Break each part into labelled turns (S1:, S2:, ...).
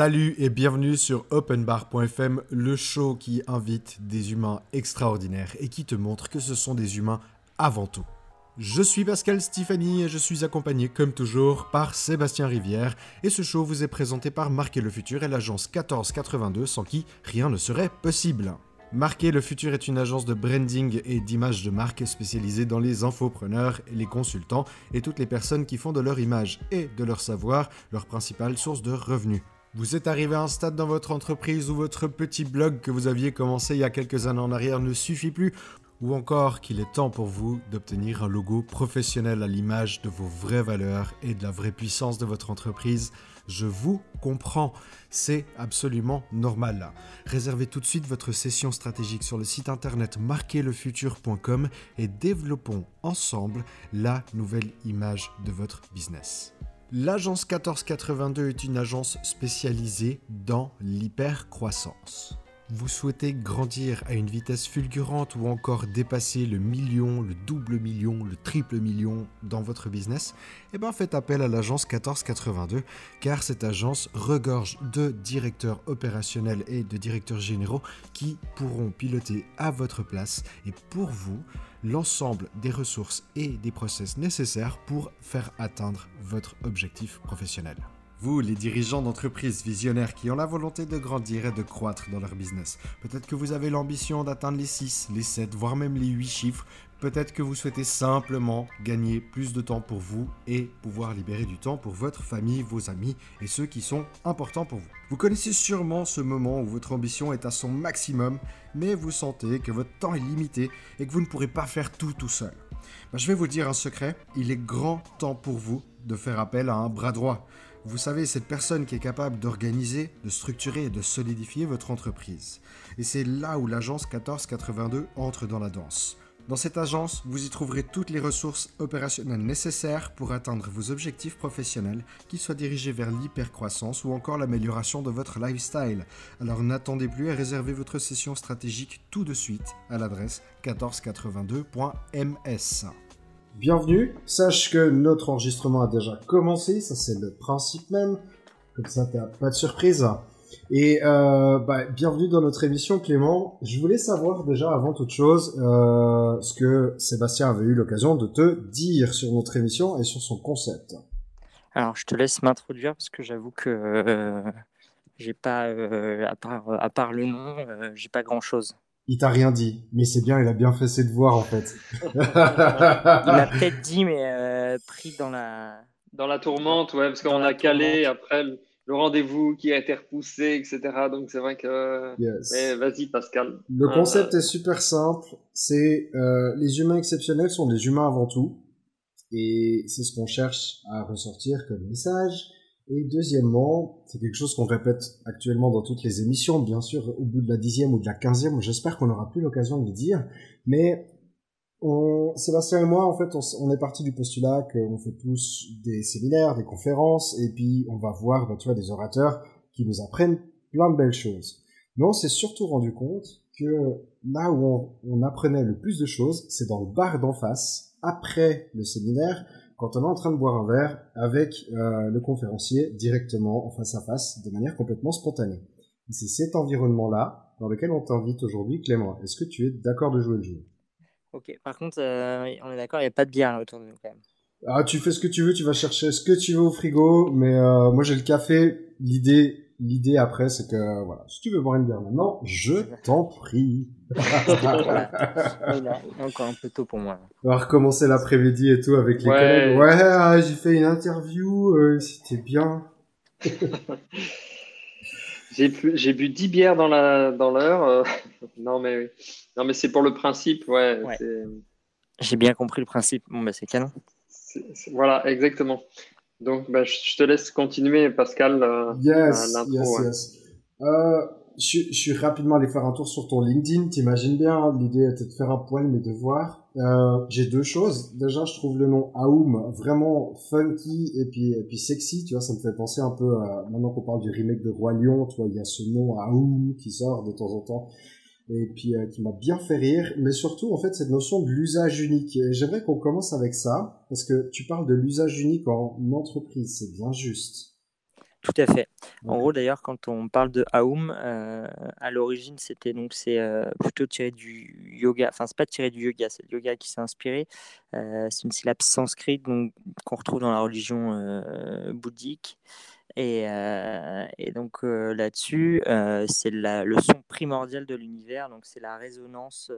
S1: Salut et bienvenue sur openbar.fm, le show qui invite des humains extraordinaires et qui te montre que ce sont des humains avant tout. Je suis Pascal Stéphanie et je suis accompagné comme toujours par Sébastien Rivière et ce show vous est présenté par Marquer le Futur et l'agence 1482 sans qui rien ne serait possible. Marquer le Futur est une agence de branding et d'image de marque spécialisée dans les infopreneurs, les consultants et toutes les personnes qui font de leur image et de leur savoir leur principale source de revenus. Vous êtes arrivé à un stade dans votre entreprise où votre petit blog que vous aviez commencé il y a quelques années en arrière ne suffit plus ou encore qu'il est temps pour vous d'obtenir un logo professionnel à l'image de vos vraies valeurs et de la vraie puissance de votre entreprise, je vous comprends, c'est absolument normal. Réservez tout de suite votre session stratégique sur le site internet marquerlefutur.com et développons ensemble la nouvelle image de votre business. L'agence 1482 est une agence spécialisée dans l'hypercroissance. Vous souhaitez grandir à une vitesse fulgurante ou encore dépasser le million, le double million, le triple million dans votre business? Eh bien faites appel à l'agence 1482 car cette agence regorge de directeurs opérationnels et de directeurs généraux qui pourront piloter à votre place et pour vous l'ensemble des ressources et des process nécessaires pour faire atteindre votre objectif professionnel. Vous, les dirigeants d'entreprises visionnaires qui ont la volonté de grandir et de croître dans leur business, peut-être que vous avez l'ambition d'atteindre les 6, les 7, voire même les 8 chiffres, peut-être que vous souhaitez simplement gagner plus de temps pour vous et pouvoir libérer du temps pour votre famille, vos amis et ceux qui sont importants pour vous. Vous connaissez sûrement ce moment où votre ambition est à son maximum, mais vous sentez que votre temps est limité et que vous ne pourrez pas faire tout tout seul. Ben, je vais vous dire un secret, il est grand temps pour vous de faire appel à un bras droit. Vous savez, cette personne qui est capable d'organiser, de structurer et de solidifier votre entreprise. Et c'est là où l'agence 1482 entre dans la danse. Dans cette agence, vous y trouverez toutes les ressources opérationnelles nécessaires pour atteindre vos objectifs professionnels, qu'ils soient dirigés vers l'hypercroissance ou encore l'amélioration de votre lifestyle. Alors n'attendez plus et réservez votre session stratégique tout de suite à l'adresse 1482.ms. Bienvenue, sache que notre enregistrement a déjà commencé, ça c'est le principe même, comme ça t'as pas de surprise. Et euh, bah, bienvenue dans notre émission Clément. Je voulais savoir déjà avant toute chose euh, ce que Sébastien avait eu l'occasion de te dire sur notre émission et sur son concept.
S2: Alors je te laisse m'introduire parce que j'avoue que euh, j'ai pas, euh, à, part, à part le nom, euh, j'ai pas grand chose.
S1: Il t'a rien dit, mais c'est bien, il a bien fait ses devoirs en fait.
S2: Il m'a peut-être dit, mais euh, pris dans la.
S3: Dans la tourmente, ouais, parce qu'on a calé
S2: tourmente.
S3: après le le rendez-vous qui a été repoussé, etc. Donc c'est vrai que.
S1: Yes.
S3: Mais vas-y, Pascal.
S1: Le
S3: Euh,
S1: concept est super simple, c'est euh, les humains exceptionnels sont des humains avant tout, et c'est ce qu'on cherche à ressortir comme message. Et deuxièmement, c'est quelque chose qu'on répète actuellement dans toutes les émissions, bien sûr au bout de la dixième ou de la quinzième, j'espère qu'on n'aura plus l'occasion de le dire, mais on, Sébastien et moi, en fait, on, est parti du postulat qu'on fait tous des séminaires, des conférences, et puis on va voir, bah, tu vois, des orateurs qui nous apprennent plein de belles choses. Mais on s'est surtout rendu compte que là où on, apprenait le plus de choses, c'est dans le bar d'en face, après le séminaire, quand on est en train de boire un verre avec euh, le conférencier directement en face à face, de manière complètement spontanée. C'est cet environnement-là dans lequel on t'invite aujourd'hui, Clément. Est-ce que tu es d'accord de jouer le jeu?
S2: Ok, par contre, euh, on est d'accord, il n'y a pas de bière là autour de nous quand même.
S1: Ah, tu fais ce que tu veux, tu vas chercher ce que tu veux au frigo, mais euh, moi j'ai le café. L'idée, l'idée après, c'est que voilà, si tu veux boire une bière maintenant, je t'en prie.
S2: Voilà. Encore un peu tôt pour moi.
S1: On va recommencer l'après-midi et tout avec les
S3: Ouais.
S1: collègues. Ouais, ah, j'ai fait une interview, euh, c'était bien.
S3: J'ai bu, j'ai bu 10 bières dans la dans l'heure. euh, non mais non mais c'est pour le principe, ouais.
S2: J'ai bien compris le principe. Bon, bah c'est canon.
S3: voilà, exactement. Donc bah, je je te laisse continuer, Pascal. euh,
S1: Yes,
S3: l'intro,
S1: yes,
S3: ouais.
S1: yes. Euh, je, je suis rapidement allé faire un tour sur ton LinkedIn. T'imagines bien, hein, l'idée était de faire un poil mes devoirs. Euh, j'ai deux choses. Déjà, je trouve le nom Aoum vraiment funky et puis, et puis sexy. Tu vois, ça me fait penser un peu à, maintenant qu'on parle du remake de Roi Lion, tu vois, il y a ce nom Aoum qui sort de temps en temps et puis euh, qui m'a bien fait rire, mais surtout en fait cette notion de l'usage unique. J'aimerais qu'on commence avec ça, parce que tu parles de l'usage unique en entreprise, c'est bien juste.
S2: Tout à fait. En gros, d'ailleurs, quand on parle de Aum, euh, à l'origine, c'était donc c'est euh, plutôt tiré du yoga. Enfin, c'est pas tiré du yoga, c'est le yoga qui s'est inspiré. Euh, c'est une syllabe sanscrite donc qu'on retrouve dans la religion bouddhique. Et, et donc là-dessus, c'est le son primordial de l'univers. Donc c'est la résonance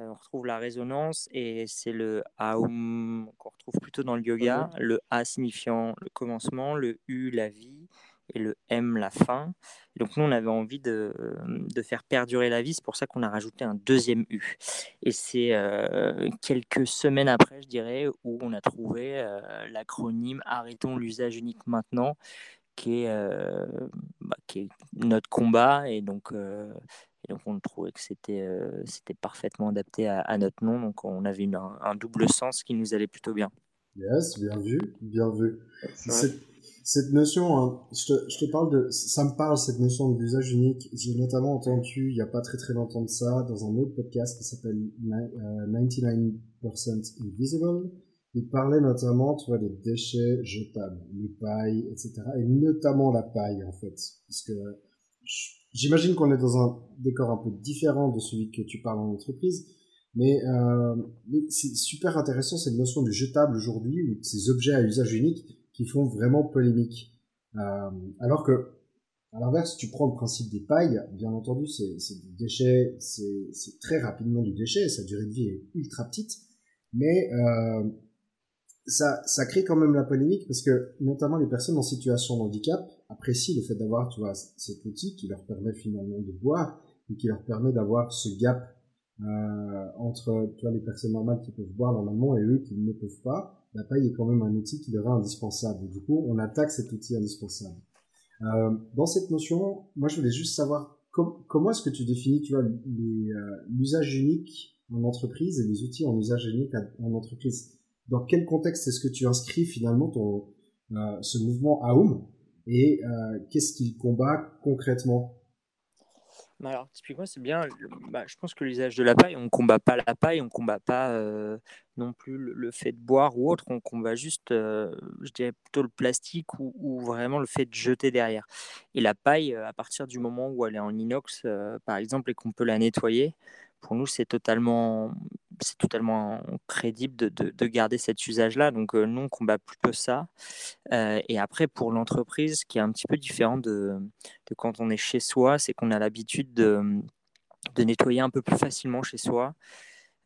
S2: on retrouve la résonance et c'est le Aum qu'on retrouve plutôt dans le yoga, le A signifiant le commencement, le U la vie et le M la fin. donc nous, on avait envie de, de faire perdurer la vie, c'est pour ça qu'on a rajouté un deuxième U. Et c'est euh, quelques semaines après, je dirais, où on a trouvé euh, l'acronyme Arrêtons l'usage unique maintenant, qui est, euh, bah, qui est, notre combat. Et donc, et donc on trouvait que c'était euh, c'était parfaitement adapté à, notre nom, donc on avait une, un, double sens qui nous allait plutôt bien.
S1: Yes, bien vu, bien vu. Cette, notion, hein, je, te, je, te, parle de, ça me parle cette notion d'usage unique. J'ai notamment entendu il n'y a pas très très longtemps de ça dans un autre podcast qui s'appelle 99% euh, Invisible. Il parlait notamment, tu vois, des déchets jetables, les pailles, etc. Et notamment la paille, en fait. Parce que J'imagine qu'on est dans un décor un peu différent de celui que tu parles en entreprise, mais, euh, c'est super intéressant cette notion du jetable aujourd'hui, ou ces objets à usage unique qui font vraiment polémique. Euh, alors que, à l'inverse, tu prends le principe des pailles, bien entendu, c'est du déchet, c'est très rapidement du déchet, sa durée de vie est ultra petite, mais euh, ça, ça crée quand même la polémique parce que notamment les personnes en situation de handicap apprécient le fait d'avoir, tu vois, cet outil qui leur permet finalement de boire et qui leur permet d'avoir ce gap euh, entre, tu vois, les personnes normales qui peuvent boire normalement et eux qui ne peuvent pas. La paille est quand même un outil qui est indispensable. Du coup, on attaque cet outil indispensable. Euh, dans cette notion, moi, je voulais juste savoir comment est-ce que tu définis, tu euh, l'usage unique en entreprise et les outils en usage unique en entreprise? Dans quel contexte est-ce que tu inscris finalement euh, ce mouvement AOM et qu'est-ce qu'il combat concrètement?
S2: Bah alors, typiquement, c'est bien. Bah, je pense que l'usage de la paille, on ne combat pas la paille, on ne combat pas euh, non plus le, fait de boire ou autre, on combat juste, je dirais plutôt le plastique ou, ou, vraiment le fait de jeter derrière. Et la paille, à partir du moment où elle est en inox, par exemple, et qu'on peut la nettoyer, pour nous, c'est totalement, c'est totalement crédible de, de, garder cet usage-là. Donc, euh, nous, on combat plutôt ça. Euh, et après, pour l'entreprise, qui est un petit peu différent de, de quand on est chez soi, c'est qu'on a l'habitude de, nettoyer un peu plus facilement chez soi.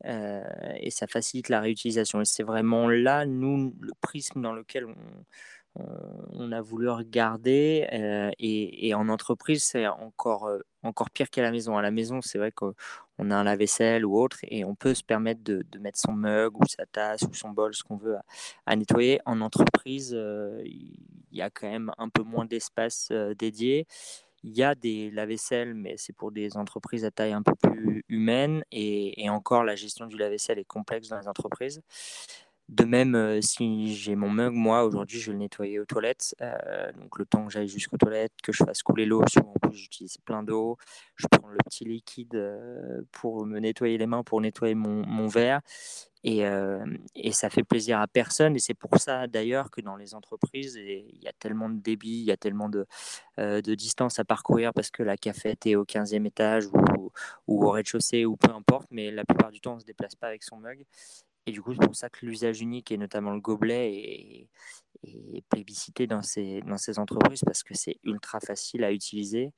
S2: Euh, et ça facilite la réutilisation. Et c'est vraiment là, nous, le prisme dans lequel on, on a voulu regarder euh, et, en entreprise c'est encore euh, encore pire qu'à la maison. À la maison c'est vrai qu'on a un lave-vaisselle ou autre et on peut se permettre de, mettre son mug ou sa tasse ou son bol ce qu'on veut à, nettoyer. En entreprise euh, il y a quand même un peu moins d'espace dédié. Il y a des lave-vaisselle, mais c'est pour des entreprises à taille un peu plus humaine. Et, et encore, la gestion du lave-vaisselle est complexe dans les entreprises. De même, euh, si j'ai mon mug, moi, aujourd'hui, je vais le nettoyer aux toilettes. Euh, donc, le temps que j'aille jusqu'aux toilettes, que je fasse couler l'eau, souvent, j'utilise plein d'eau. Je prends le petit liquide euh, pour me nettoyer les mains, pour nettoyer mon, verre. Et, et, ça fait plaisir à personne. Et c'est pour ça, d'ailleurs, que dans les entreprises, il y a tellement de débit, il y a tellement de, de distance à parcourir parce que la cafette est au 15e étage ou, ou au rez-de-chaussée ou peu importe. Mais la plupart du temps, on ne se déplace pas avec son mug. Et du coup, c'est pour ça que l'usage unique et notamment le gobelet est, plébiscité dans ces, dans ces entreprises parce que c'est ultra facile à utiliser.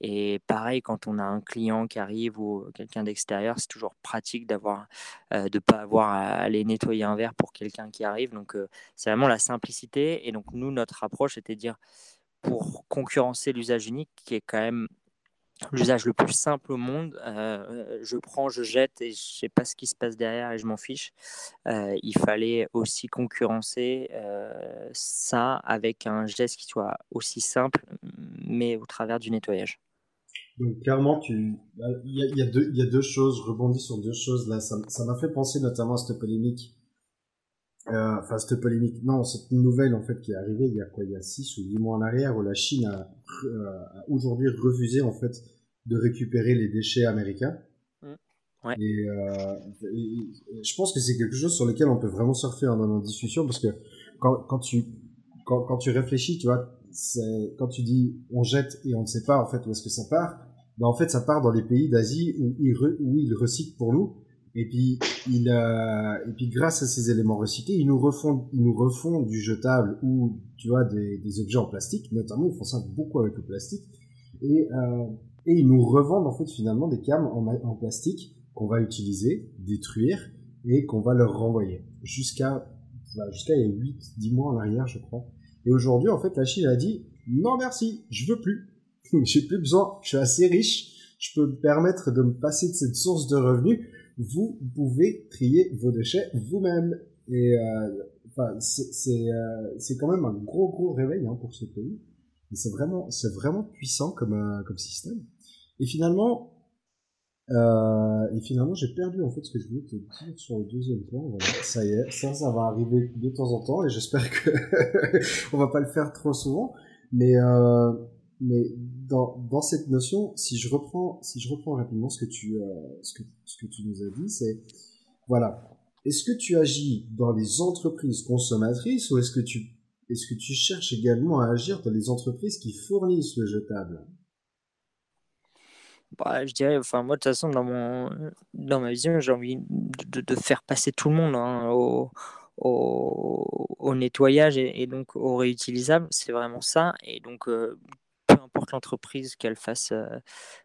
S2: Et pareil, quand on a un client qui arrive ou quelqu'un d'extérieur, c'est toujours pratique euh, de ne pas avoir à aller nettoyer un verre pour quelqu'un qui arrive. Donc, euh, c'est vraiment la simplicité. Et donc, nous, notre approche était de dire pour concurrencer l'usage unique qui est quand même l'usage le plus simple au monde. Euh, je prends, je jette et je sais pas ce qui se passe derrière et je m'en fiche. Euh, il fallait aussi concurrencer euh, ça avec un geste qui soit aussi simple, mais au travers du nettoyage.
S1: Donc clairement, tu, il y a, deux, il y a deux choses, je rebondis sur deux choses là. Ça, m'a fait penser notamment à cette polémique. Enfin, cette polémique, non, cette nouvelle en fait qui est arrivée il y a quoi, il y a six ou huit mois en arrière, où la Chine a euh, aujourd'hui refusé en fait de récupérer les déchets américains. Mmh. Et, euh, je pense que c'est quelque chose sur lequel on peut vraiment surfer dans nos discussions parce que quand, quand tu quand, quand tu réfléchis, tu vois, c'est quand tu dis on jette et on ne sait pas en fait où est-ce que ça part, ben en fait ça part dans les pays d'Asie où ils où ils recyclent pour nous et puis il euh, et puis grâce à ces éléments recyclés, ils nous refont ils nous refont du jetable ou tu vois des, des objets en plastique, notamment ils font ça beaucoup avec le plastique et euh, et ils nous revendent en fait finalement des cames en, en plastique qu'on va utiliser, détruire et qu'on va leur renvoyer jusqu'à jusqu'à il y a 8 10 mois en arrière je crois. Et aujourd'hui en fait la Chine a dit non merci, je veux plus. J'ai plus besoin, je suis assez riche, je peux me permettre de me passer de cette source de revenus vous pouvez trier vos déchets vous-même. Et euh, enfin, c'est euh, c'est quand même un gros gros réveil hein, pour ce pays. C'est vraiment c'est vraiment puissant comme euh, comme système. Et finalement euh, et finalement j'ai perdu en fait ce que je voulais te dire sur le deuxième point. Voilà, ça y est, ça ça va arriver de temps en temps et j'espère que on va pas le faire trop souvent. Mais euh, mais dans, dans cette notion, si je reprends, si je reprends rapidement ce que tu, euh, ce que, ce que tu nous as dit, c'est, voilà. Est-ce que tu agis dans les entreprises consommatrices ou est-ce que tu, est-ce que tu cherches également à agir dans les entreprises qui fournissent le jetable?
S2: Bah, je dirais, enfin, moi, de toute façon, dans, mon, dans ma vision, j'ai envie de, de, faire passer tout le monde hein, au, au, nettoyage et, et, donc au réutilisable. C'est vraiment ça. Et donc, euh, importe l'entreprise, qu'elle fasse euh,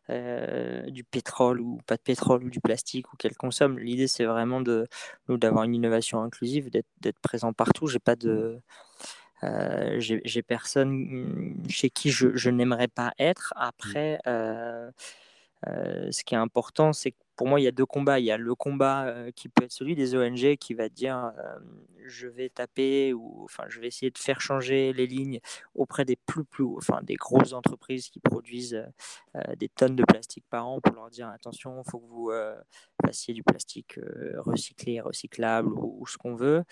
S2: euh, du pétrole ou pas de pétrole ou du plastique ou qu'elle consomme. L'idée, c'est vraiment de nous d'avoir une innovation inclusive, d'être présent partout. J'ai pas de euh, j'ai personne chez qui je, je n'aimerais pas être. Après, euh, euh, ce qui est important, c'est que pour moi, il y a deux combats. Il y a le combat euh, qui peut être celui des ONG qui va dire euh, je vais taper ou enfin je vais essayer de faire changer les lignes auprès des plus enfin des grosses entreprises qui produisent des tonnes de plastique par an pour leur dire attention, il faut que vous fassiez du plastique recyclé, recyclable ou, ce qu'on veut.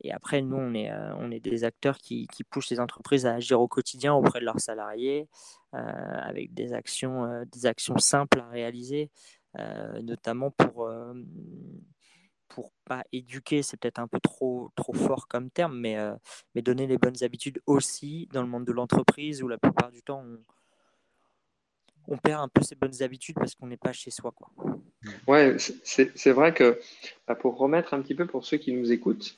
S2: Et après, nous, on est, des acteurs qui, poussent les entreprises à agir au quotidien auprès de leurs salariés avec des actions simples à réaliser. Euh, notamment pour euh, pour pas éduquer, c'est peut-être un peu trop, trop fort comme terme, mais, euh, mais donner les bonnes habitudes aussi dans le monde de l'entreprise où la plupart du temps on, on, perd un peu ces bonnes habitudes parce qu'on n'est pas chez soi. Quoi.
S3: Ouais, c'est vrai que bah, pour remettre un petit peu pour ceux qui nous écoutent,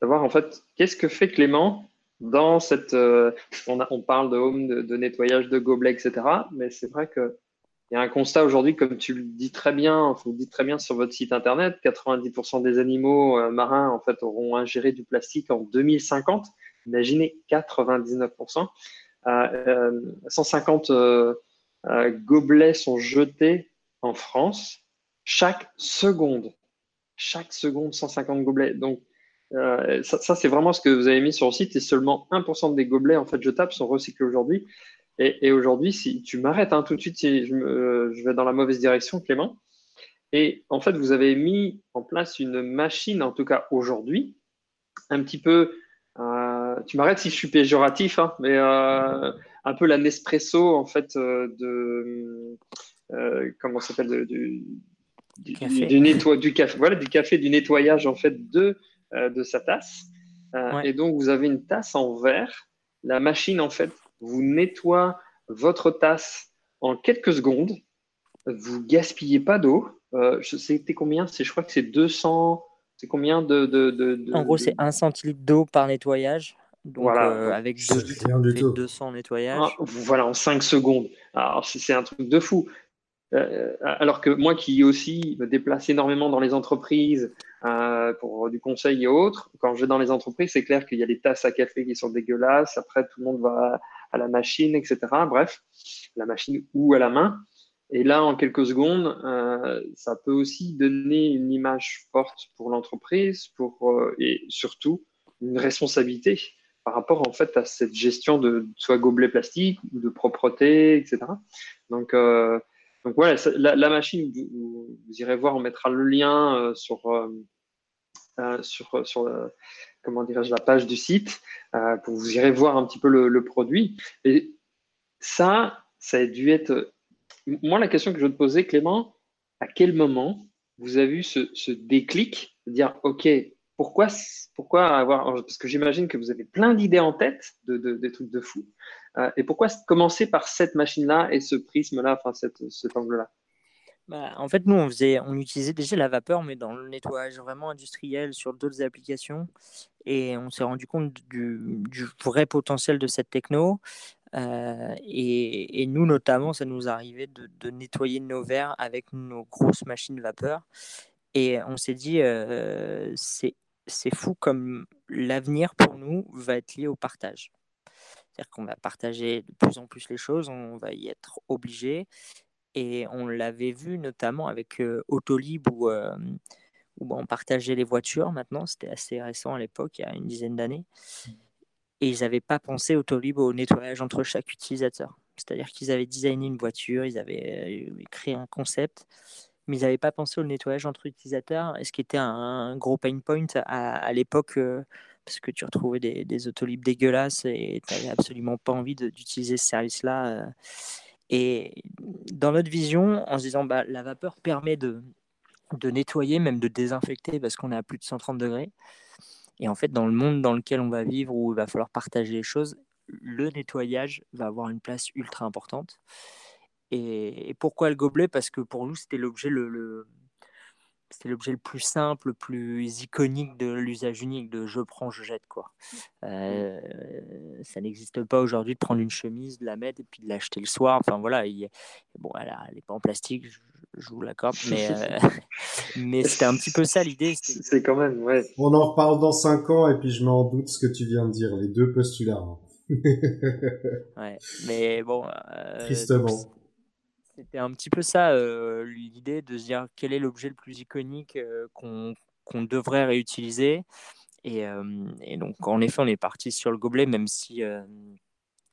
S3: savoir en fait qu'est-ce que fait Clément dans cette. on, a, on, parle de home, de, de nettoyage de gobelets, etc. Mais c'est vrai que il y a un constat aujourd'hui, comme tu le dis très bien, vous le dites très bien sur votre site internet, 90% des animaux euh, marins en fait auront ingéré du plastique en 2050. Imaginez 99%. Euh, 150 euh, euh, gobelets sont jetés en France chaque seconde. Chaque seconde, 150 gobelets. Donc ça, ça c'est vraiment ce que vous avez mis sur le site et seulement 1% des gobelets en fait jetables sont recyclés aujourd'hui. Et, et aujourd'hui, si tu m'arrêtes hein, tout de suite, si je, me, je, vais dans la mauvaise direction, Clément. Et en fait, vous avez mis en place une machine, en tout cas aujourd'hui, un petit peu. Euh, tu m'arrêtes si je suis péjoratif, hein, mais euh, un peu la Nespresso en fait euh, de euh, comment s'appelle du, du, du, du, netto du café, voilà, du café, du nettoyage en fait de de sa tasse. Ouais. Et donc vous avez une tasse en verre. La machine en fait vous nettoie votre tasse en quelques secondes. Vous gaspillez pas d'eau. Euh, C'était combien? Je crois que c'est 200. C'est combien de, de, de, de
S2: En gros, c'est 1 centilitre d'eau par nettoyage. Donc, voilà. Euh, avec 2 litres, 200 nettoyages.
S3: Ah, voilà, en 5 secondes. Alors, c'est un truc de fou. Euh, alors que moi qui aussi me déplace énormément dans les entreprises euh, pour du conseil et autres, quand je vais dans les entreprises, c'est clair qu'il y a des tasses à café qui sont dégueulasses. Après, tout le monde va à la machine, etc. Bref, la machine ou à la main. Et là, en quelques secondes, euh, ça peut aussi donner une image forte pour l'entreprise, pour euh, et surtout une responsabilité par rapport en fait à cette gestion de soit gobelet plastique ou de propreté, etc. Donc, euh, donc voilà, la, machine, vous, irez voir, on mettra le lien euh, sur euh, sur comment dirais-je la page du site euh, pour vous irez voir un petit peu le, produit. Et ça, ça a dû être. Moi, la question que je veux te poser, Clément, à quel moment vous avez eu ce, déclic de dire OK, pourquoi, avoir. Parce que j'imagine que vous avez plein d'idées en tête, de, des trucs de fou. Euh, et pourquoi commencer par cette machine-là et ce prisme-là, enfin cet angle-là?
S2: Bah, en fait, nous, on, utilisait déjà la vapeur, mais dans le nettoyage vraiment industriel sur d'autres applications. Et on s'est rendu compte du, vrai potentiel de cette techno. Euh, et, nous, notamment, ça nous arrivait de, de, nettoyer nos verres avec nos grosses machines vapeur. Et on s'est dit, euh, c'est fou comme l'avenir pour nous va être lié au partage. C'est-à-dire qu'on va partager de plus en plus les choses, on va y être obligé. Et on l'avait vu notamment avec euh, Autolib où, euh, où on partageait les voitures maintenant. C'était assez récent à l'époque, il y a une dizaine d'années. Et ils n'avaient pas pensé Autolib au nettoyage entre chaque utilisateur. C'est-à-dire qu'ils avaient designé une voiture, ils avaient euh, créé un concept, mais ils n'avaient pas pensé au nettoyage entre utilisateurs, ce qui était un, gros pain point à, l'époque, parce que tu retrouvais des, des dégueulasses et tu n'avais absolument pas envie d'utiliser ce service-là. Et dans notre vision, en se disant bah, la vapeur permet de, de nettoyer, même de désinfecter parce qu'on est à plus de 130 degrés. Et en fait, dans le monde dans lequel on va vivre, où il va falloir partager les choses, le nettoyage va avoir une place ultra importante. Et, pourquoi le gobelet? Parce que pour nous, c'était l'objet le, c'était l'objet le plus simple, le plus iconique de l'usage unique de je prends, je jette. Quoi. Euh, ça n'existe pas aujourd'hui de prendre une chemise, de la mettre et puis de l'acheter le soir. Enfin voilà, bon, elle n'est pas en plastique, je, vous l'accorde, mais, euh, mais c'était un petit peu ça l'idée.
S3: C'est quand même, ouais.
S1: On en reparle dans 5 ans et puis je m'en doute ce que tu viens de dire, les deux postulats. Hein.
S2: ouais, mais bon.
S1: Euh, Tristement.
S2: C'était un petit peu ça, euh, l'idée de se dire quel est l'objet le plus iconique euh, qu'on devrait réutiliser. Et, euh, et, donc, en effet, on est parti sur le gobelet, même si,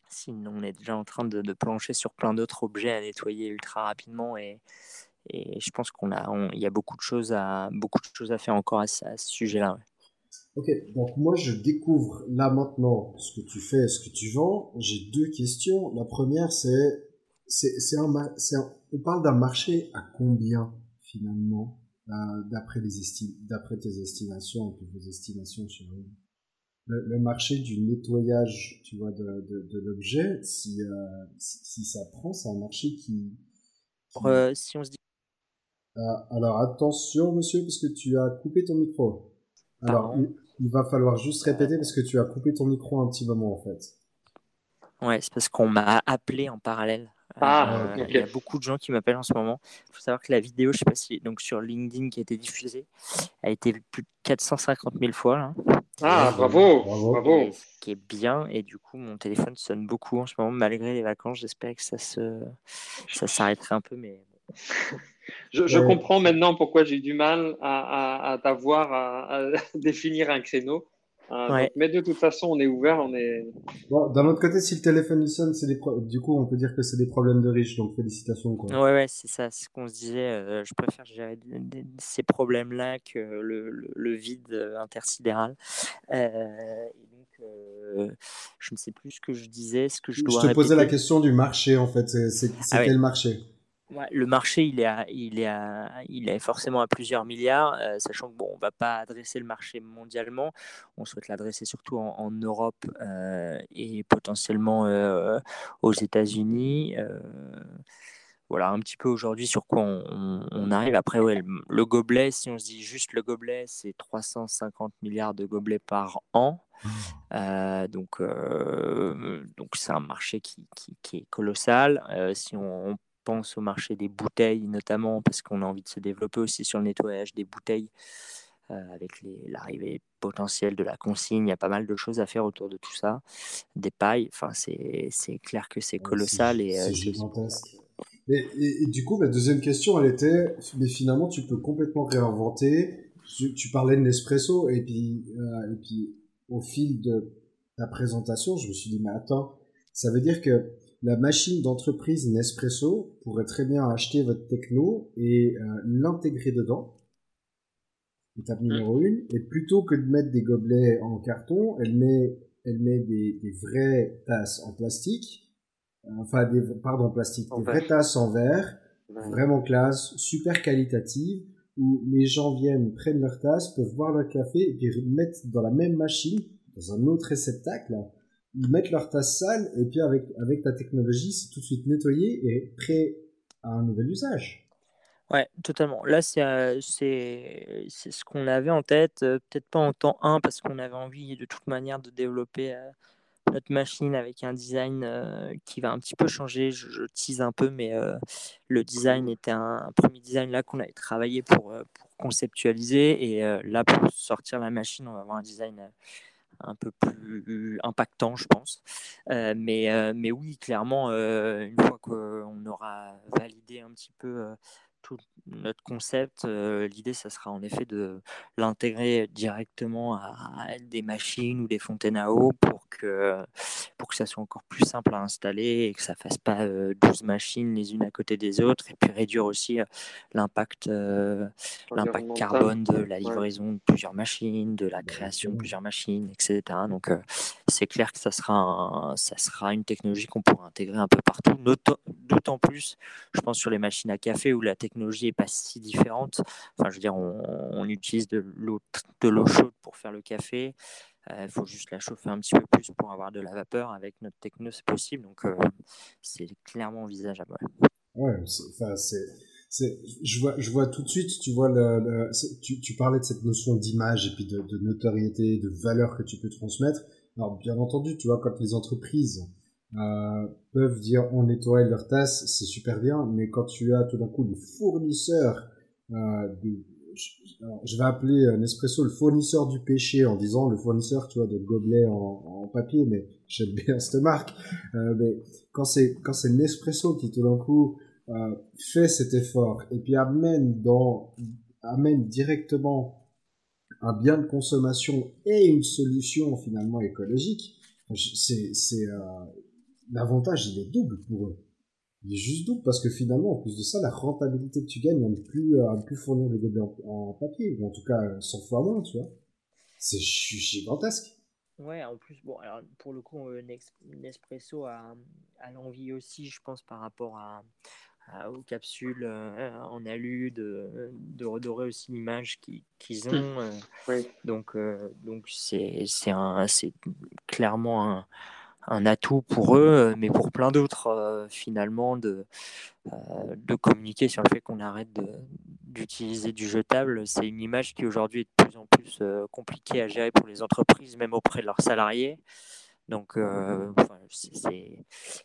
S2: si on est déjà en train de, plancher sur plein d'autres objets à nettoyer ultra rapidement. Et, et je pense qu'on a, il y a beaucoup de choses à, beaucoup de choses à faire encore à, ce sujet-là.
S1: Ok, donc moi je découvre là maintenant ce que tu fais, ce que tu vends. J'ai deux questions. La première c'est c'est un, un, on parle d'un marché à combien finalement euh, d'après les d'après tes estimations et vos estimations sur le, le, marché du nettoyage tu vois de, de, de l'objet si, euh, si, ça prend c'est un marché qui,
S2: euh, si on se dit
S1: alors attention monsieur parce que tu as coupé ton micro. Alors il, il, va falloir juste répéter parce que tu as coupé ton micro un petit moment en fait.
S2: Ouais c'est parce qu'on m'a appelé en parallèle ah, euh, Il y a beaucoup de gens qui m'appellent en ce moment. Il faut savoir que la vidéo, je sais pas si donc sur LinkedIn qui a été diffusée, a été plus de 450 000 fois. Là.
S3: Ah, bravo, bravo.
S2: Ce qui est bien. Et du coup, mon téléphone sonne beaucoup en ce moment, malgré les vacances. J'espère que ça se, ça s'arrêterait un peu, mais.
S3: je, comprends maintenant pourquoi j'ai du mal à, à, t'avoir à, définir un créneau. Euh, mais de toute façon, on est ouvert, on est.
S1: Bon, d'un autre côté, si le téléphone sonne, c'est des du coup, on peut dire que c'est des problèmes de riches, donc félicitations. Quoi.
S2: Ouais, ouais, c'est ça, c'est ce qu'on se disait. Euh, je préfère gérer ces problèmes-là que le, le, vide euh, intersidéral. et donc, je ne sais plus ce que je disais, ce que je dois.
S1: Je te posais la question du marché, en fait. C'est ah quel marché?
S2: Le marché, il est, il, est il est forcément à plusieurs milliards, euh, sachant que bon, on va pas adresser le marché mondialement. On souhaite l'adresser surtout en, Europe euh, et potentiellement euh, aux États-Unis. voilà un petit peu aujourd'hui sur quoi on, arrive. Après, ouais, le, gobelet, si on se dit juste le gobelet, c'est 350 milliards de gobelets par an. donc, donc c'est un marché qui, qui, est colossal. si on pense au marché des bouteilles notamment, parce qu'on a envie de se développer aussi sur le nettoyage des bouteilles euh, avec l'arrivée potentielle de la consigne. Il y a pas mal de choses à faire autour de tout ça. Des pailles, enfin, c'est clair que c'est colossal. et,
S1: euh, gigantesque. Et, du coup, ma deuxième question, elle était, mais finalement, tu peux complètement réinventer. Tu, parlais de Nespresso, et puis, euh, et puis, au fil de ta présentation, je me suis dit, mais attends, ça veut dire que la machine d'entreprise Nespresso pourrait très bien acheter votre techno et euh, l'intégrer dedans. Étape mmh. numéro une. Et plutôt que de mettre des gobelets en carton, elle met, elle met des, des vraies tasses en plastique. Enfin, des, pardon, plastique. des vraies tasses en verre. Vraiment classe, super qualitative. où les gens viennent, prennent leur tasse, peuvent boire leur café et puis mettre dans la même machine, dans un autre réceptacle, ils mettent leur tasse sale et puis avec, avec ta technologie, c'est tout de suite nettoyé et prêt à un nouvel usage.
S2: Ouais, totalement. Là, c'est euh, ce qu'on avait en tête, euh, peut-être pas en temps 1 parce qu'on avait envie de toute manière de développer euh, notre machine avec un design qui va un petit peu changer. Je, tease un peu, mais le design était un, premier design là qu'on avait travaillé pour, pour conceptualiser et là pour sortir la machine, on va avoir un design un peu plus impactant, je pense. mais, mais oui, clairement, une fois qu'on aura validé un petit peu tout notre concept, euh, l'idée, ça sera en effet de l'intégrer directement à, des machines ou des fontaines à eau pour que, pour que ça soit encore plus simple à installer et que ça ne fasse pas 12 euh, machines les unes à côté des autres et puis réduire aussi euh, l'impact l'impact carbone de la livraison de plusieurs machines, de la création de plusieurs machines, etc. Donc, c'est clair que ça sera, ça sera une technologie qu'on pourra intégrer un peu partout, d'autant plus, je pense, sur les machines à café où la technologie n'est pas si différente. Enfin, je veux dire, on, utilise de l'eau, de l'eau chaude pour faire le café. Il euh, faut juste la chauffer un petit peu plus pour avoir de la vapeur. Avec notre techno, c'est possible. Donc, euh, c'est clairement envisageable.
S1: Ouais, enfin, c'est je vois, je vois tout de suite, tu vois, le, tu, tu, parlais de cette notion d'image et puis de, de, notoriété, de valeur que tu peux transmettre. Alors, bien entendu, tu vois, quand les entreprises euh, peuvent dire on nettoie leur tasse, c'est super bien, mais quand tu as tout d'un coup les fournisseurs, euh, je vais appeler Nespresso le fournisseur du péché en disant le fournisseur, tu vois, de gobelets en, en papier, mais j'aime bien cette marque. Euh, mais quand c'est quand c'est Nespresso qui tout d'un coup euh, fait cet effort et puis amène dans amène directement un bien de consommation et une solution finalement écologique, c'est c'est euh, l'avantage, il est double pour eux. Il est juste double parce que finalement, en plus de ça, la rentabilité que tu gagnes à ne plus, à plus fournir des gobelets en, papier, ou en tout cas 100 fois moins, tu vois. C'est gigantesque.
S2: Ouais, en plus, bon, alors pour le coup, euh, Nespresso a, a l'envie aussi, je pense, par rapport à, aux capsules euh, en alu, de, de redorer aussi l'image qu'ils ont. Euh. oui. Donc, donc c'est clairement un, un atout pour eux, euh, mais pour plein d'autres, euh, finalement, de, euh, de communiquer sur le fait qu'on arrête d'utiliser du jetable. C'est une image qui aujourd'hui est de plus en plus compliquée à gérer pour les entreprises, même auprès de leurs salariés. Donc, il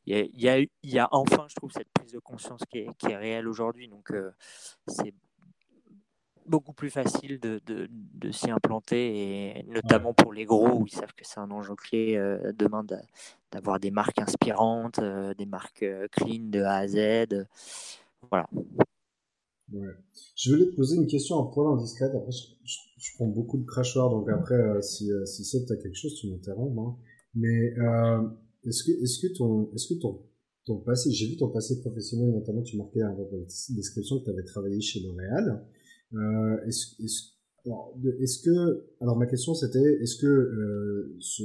S2: y, a, y, a, enfin, je trouve, cette prise de conscience qui est, qui est réelle aujourd'hui. Donc, c'est beaucoup plus facile de, de, de s'y implanter, et notamment pour les gros où ils savent que c'est un enjeu clé euh, demain d'avoir des marques inspirantes, euh, des marques euh, clean de A à Z. voilà.
S1: Ouais. Je voulais te poser une question un poil indiscrète. Après, je, prends beaucoup de crachoirs, donc après, si, si c'est tu as quelque chose, tu m'interromps. Hein. Mais est-ce que, est-ce que ton, est-ce que ton, ton passé, j'ai vu ton passé professionnel, notamment tu marquais dans la description que tu avais travaillé chez L'Oréal. Euh, est-ce, est-ce, alors, est-ce que, alors ma question c'était, est-ce que euh, ce,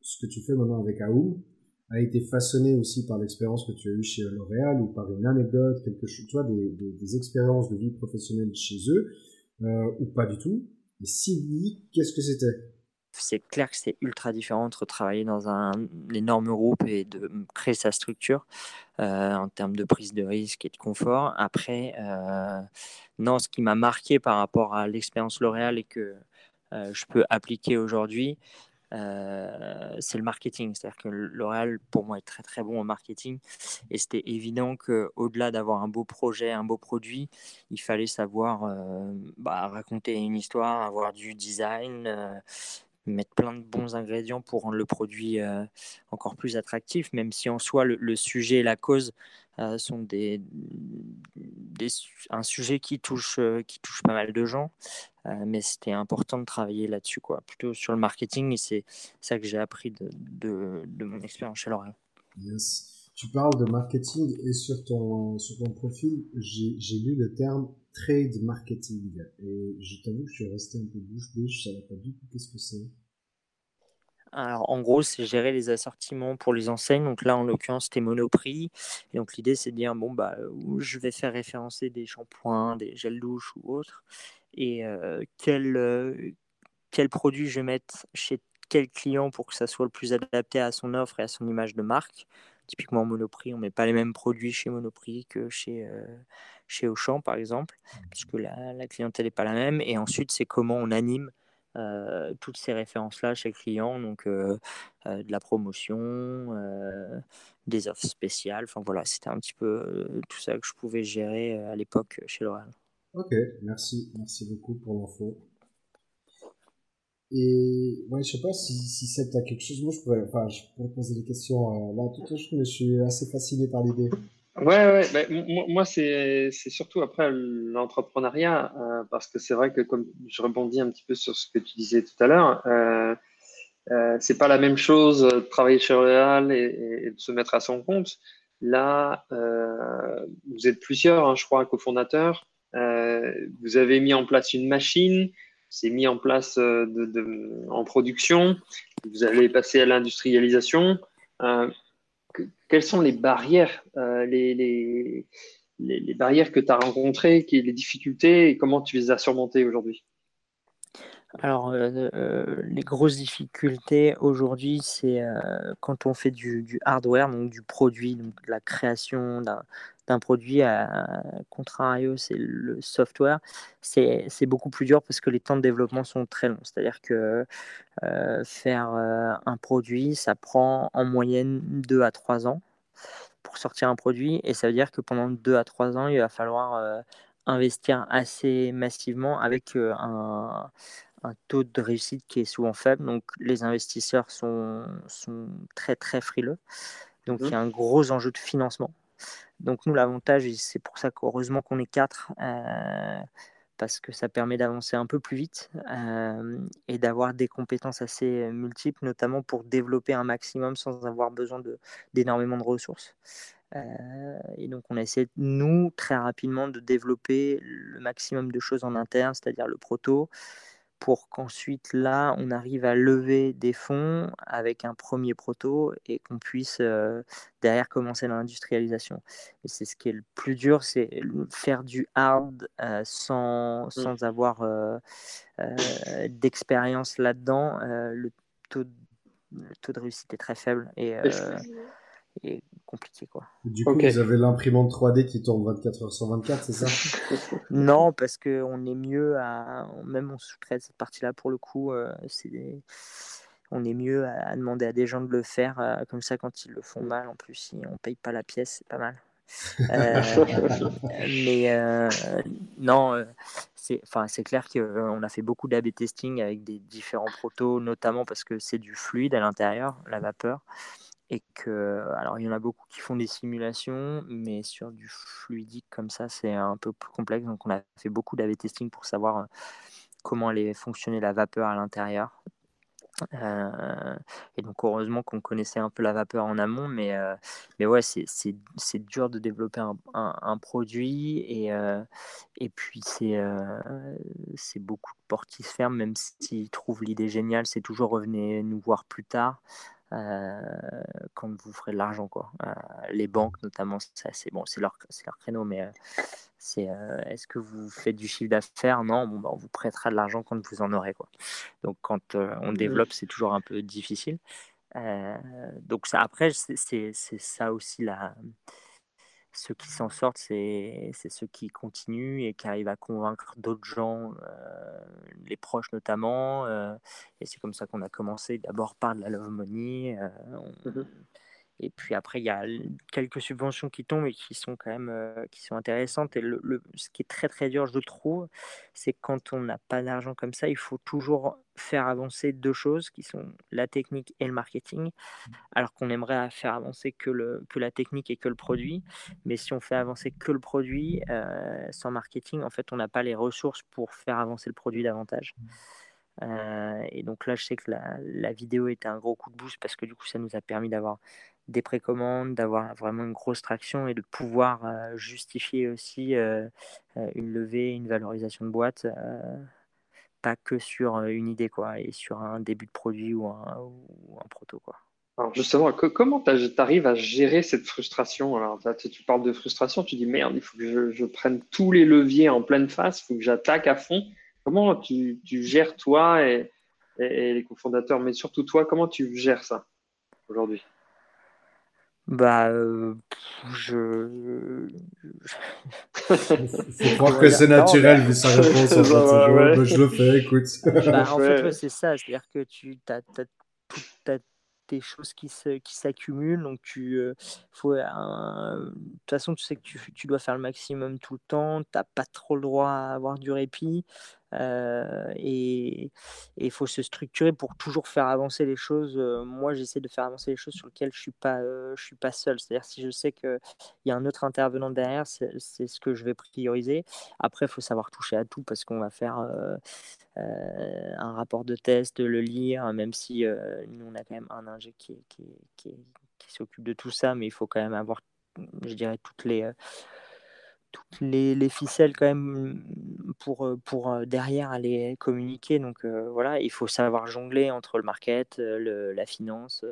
S1: ce que tu fais maintenant avec Aoum a été façonné aussi par l'expérience que tu as eue chez L'Oréal ou par une anecdote, quelque chose, tu vois, des, des, des expériences de vie professionnelle chez eux, euh, ou pas du tout? Et si oui, qu'est-ce que c'était?
S2: C'est clair que c'est ultra différent entre travailler dans un, énorme groupe et de créer sa structure euh, en termes de prise de risque et de confort. Après, euh, non, ce qui m'a marqué par rapport à l'expérience L'Oréal et que euh, je peux appliquer aujourd'hui, c'est le marketing. C'est-à-dire que L'Oréal, pour moi, est très très bon au marketing. Et c'était évident qu'au-delà d'avoir un beau projet, un beau produit, il fallait savoir bah, raconter une histoire, avoir du design mettre plein de bons ingrédients pour rendre le produit euh, encore plus attractif, même si en soi le, sujet et la cause euh, sont des, un sujet qui touche, euh, qui touche pas mal de gens. mais c'était important de travailler là-dessus, plutôt sur le marketing, et c'est ça que j'ai appris de, de, mon expérience chez L'Oréal.
S1: Yes. Tu parles de marketing et sur ton, sur ton profil, j'ai lu le terme trade marketing. Et je t'avoue que je suis resté un peu bouche bée, je savais pas du tout qu'est-ce que c'est.
S2: alors, en gros, c'est gérer les assortiments pour les enseignes. Donc là, en l'occurrence, c'était Monoprix. Et donc, l'idée, c'est de dire, bon, bah, je vais faire référencer des shampoings, des gels douche ou autres. Et euh, quel, euh, quel produit je vais mettre chez quel client pour que ça soit le plus adapté à son offre et à son image de marque. Typiquement, Monoprix, on ne met pas les mêmes produits chez Monoprix que chez, euh, chez Auchan, par exemple, puisque la, la clientèle n'est pas la même. Et ensuite, c'est comment on anime euh, toutes ces références-là chez le client, donc euh, euh, de la promotion, des offres spéciales. Enfin voilà, c'était un petit peu tout ça que je pouvais gérer à l'époque chez L'Oréal.
S1: Ok, merci, merci beaucoup pour l'info. Et ouais, je sais pas si, si c'est quelque chose. Moi, je pourrais, enfin, je pourrais poser des questions là tout à je suis assez fasciné par l'idée.
S3: Ouais, ouais. Ben, moi, c'est surtout après l'entrepreneuriat, euh, parce que c'est vrai que comme je rebondis un petit peu sur ce que tu disais tout à l'heure, euh, euh, c'est pas la même chose de travailler chez L'Oréal et, et, de se mettre à son compte. Là, euh, vous êtes plusieurs, hein, je crois, cofondateurs. Euh, vous avez mis en place une machine, c'est mis en place de, de, en production. Vous allez passer à l'industrialisation. Quelles sont les barrières, euh, les, barrières que tu as rencontrées, qui, les difficultés et comment tu les as surmontées aujourd'hui?
S2: Alors, euh, euh, les grosses difficultés aujourd'hui, c'est quand on fait du, hardware, donc du produit, donc la création d'un produit, à contrario, c'est le software, c'est beaucoup plus dur parce que les temps de développement sont très longs. C'est-à-dire que euh, faire euh, un produit, ça prend en moyenne 2 à 3 ans pour sortir un produit. Et ça veut dire que pendant 2 à 3 ans, il va falloir euh, investir assez massivement avec un, un taux de réussite qui est souvent faible. Donc les investisseurs sont, sont très très frileux. Donc il y a mmh. un gros enjeu de financement. Donc nous, l'avantage, c'est pour ça qu'heureusement qu'on est quatre, euh, parce que ça permet d'avancer un peu plus vite euh, et d'avoir des compétences assez multiples, notamment pour développer un maximum sans avoir besoin d'énormément de, ressources. Euh, et donc on a essayé, nous, très rapidement, de développer le maximum de choses en interne, c'est-à-dire le proto, pour qu'ensuite là on arrive à lever des fonds avec un premier proto et qu'on puisse euh, derrière commencer l'industrialisation. Et c'est ce qui est le plus dur, c'est faire du hard euh, sans, mmh. sans avoir euh, d'expérience là-dedans. le, taux de, le taux de réussite est très faible et et compliqué quoi.
S1: Du coup, vous avez l'imprimante 3D qui tourne 24 heures sur 24, c'est ça?
S2: Non, parce que on est mieux à même on sous-traite cette partie-là pour le coup, euh, c'est on est mieux à, demander à des gens de le faire euh, comme ça quand ils le font mal en plus si on paye pas la pièce, c'est pas mal. Euh, mais non, c'est enfin c'est clair qu'on a fait beaucoup d'AB testing avec des différents protos, notamment parce que c'est du fluide à l'intérieur, la vapeur et que alors il y en a beaucoup qui font des simulations mais sur du fluidique comme ça c'est un peu plus complexe donc on a fait beaucoup d'AV testing pour savoir comment allait fonctionner la vapeur à l'intérieur euh, et donc heureusement qu'on connaissait un peu la vapeur en amont, mais, euh, mais ouais, c'est dur de développer un, produit et, euh, et puis c'est c'est beaucoup de portes qui se ferment, même s'ils trouvent l'idée géniale, c'est toujours revenez nous voir plus tard. Euh, quand vous ferez de l'argent. Quoi. Euh, les banques, notamment, c'est bon, leur, leur créneau, mais euh, c'est est-ce que vous faites du chiffre d'affaires? Non, bon, bah, on vous prêtera de l'argent quand vous en aurez. Quoi. Donc, quand on mmh. développe, c'est toujours un peu difficile. donc, ça, après, c'est ça aussi la ceux qui s'en sortent, c'est ceux qui continuent et qui arrivent à convaincre d'autres gens, euh, les proches notamment. Euh, et c'est comme ça qu'on a commencé, d'abord par de la love money. Euh, mmh et puis après, il y a quelques subventions qui tombent et qui sont quand même qui sont intéressantes. Et le, ce qui est très très dur, je trouve, c'est quand on n'a pas d'argent comme ça, il faut toujours faire avancer deux choses qui sont la technique et le marketing, alors qu'on aimerait faire avancer que, le, que la technique et que le produit. Mais si on fait avancer que le produit sans marketing, en fait, on n'a pas les ressources pour faire avancer le produit davantage. Et donc là, je sais que la, la, vidéo était un gros coup de boost parce que du coup, ça nous a permis d'avoir des précommandes, d'avoir vraiment une grosse traction et de pouvoir justifier aussi une levée, une valorisation de boîte pas que sur une idée quoi, et sur un début de produit ou un, ou un proto. Quoi.
S3: Alors justement, comment tu arrives à gérer cette frustration? Alors, tu parles de frustration, tu dis merde, il faut que je, prenne tous les leviers en pleine face, il faut que j'attaque à fond. Comment tu, gères toi et, les cofondateurs, mais surtout toi, comment tu gères ça aujourd'hui?
S2: Bah, euh, je.
S1: Faut croire que c'est naturel, vu sa réponse. En fait. Bah, je le fais, écoute.
S2: Bah, en fait, c'est ça. C'est-à-dire que tu as, as, des choses qui s'accumulent. Donc, tu, euh, faut, de toute façon, tu sais que tu, tu, dois faire le maximum tout le temps. Tu n'as pas trop le droit à avoir du répit. Euh, et il faut se structurer pour toujours faire avancer les choses. Euh, moi, j'essaie de faire avancer les choses sur lesquelles je suis pas, je suis pas seul. C'est-à-dire si je sais qu'il y a un autre intervenant derrière, c'est ce que je vais prioriser. Après, il faut savoir toucher à tout parce qu'on va faire un rapport de test, le lire, même si nous on a quand même un ingé qui, qui, qui s'occupe de tout ça, mais il faut quand même avoir, je dirais, toutes les toutes les, les, ficelles quand même pour, pour derrière aller communiquer. Donc voilà, il faut savoir jongler entre le market, le, la finance,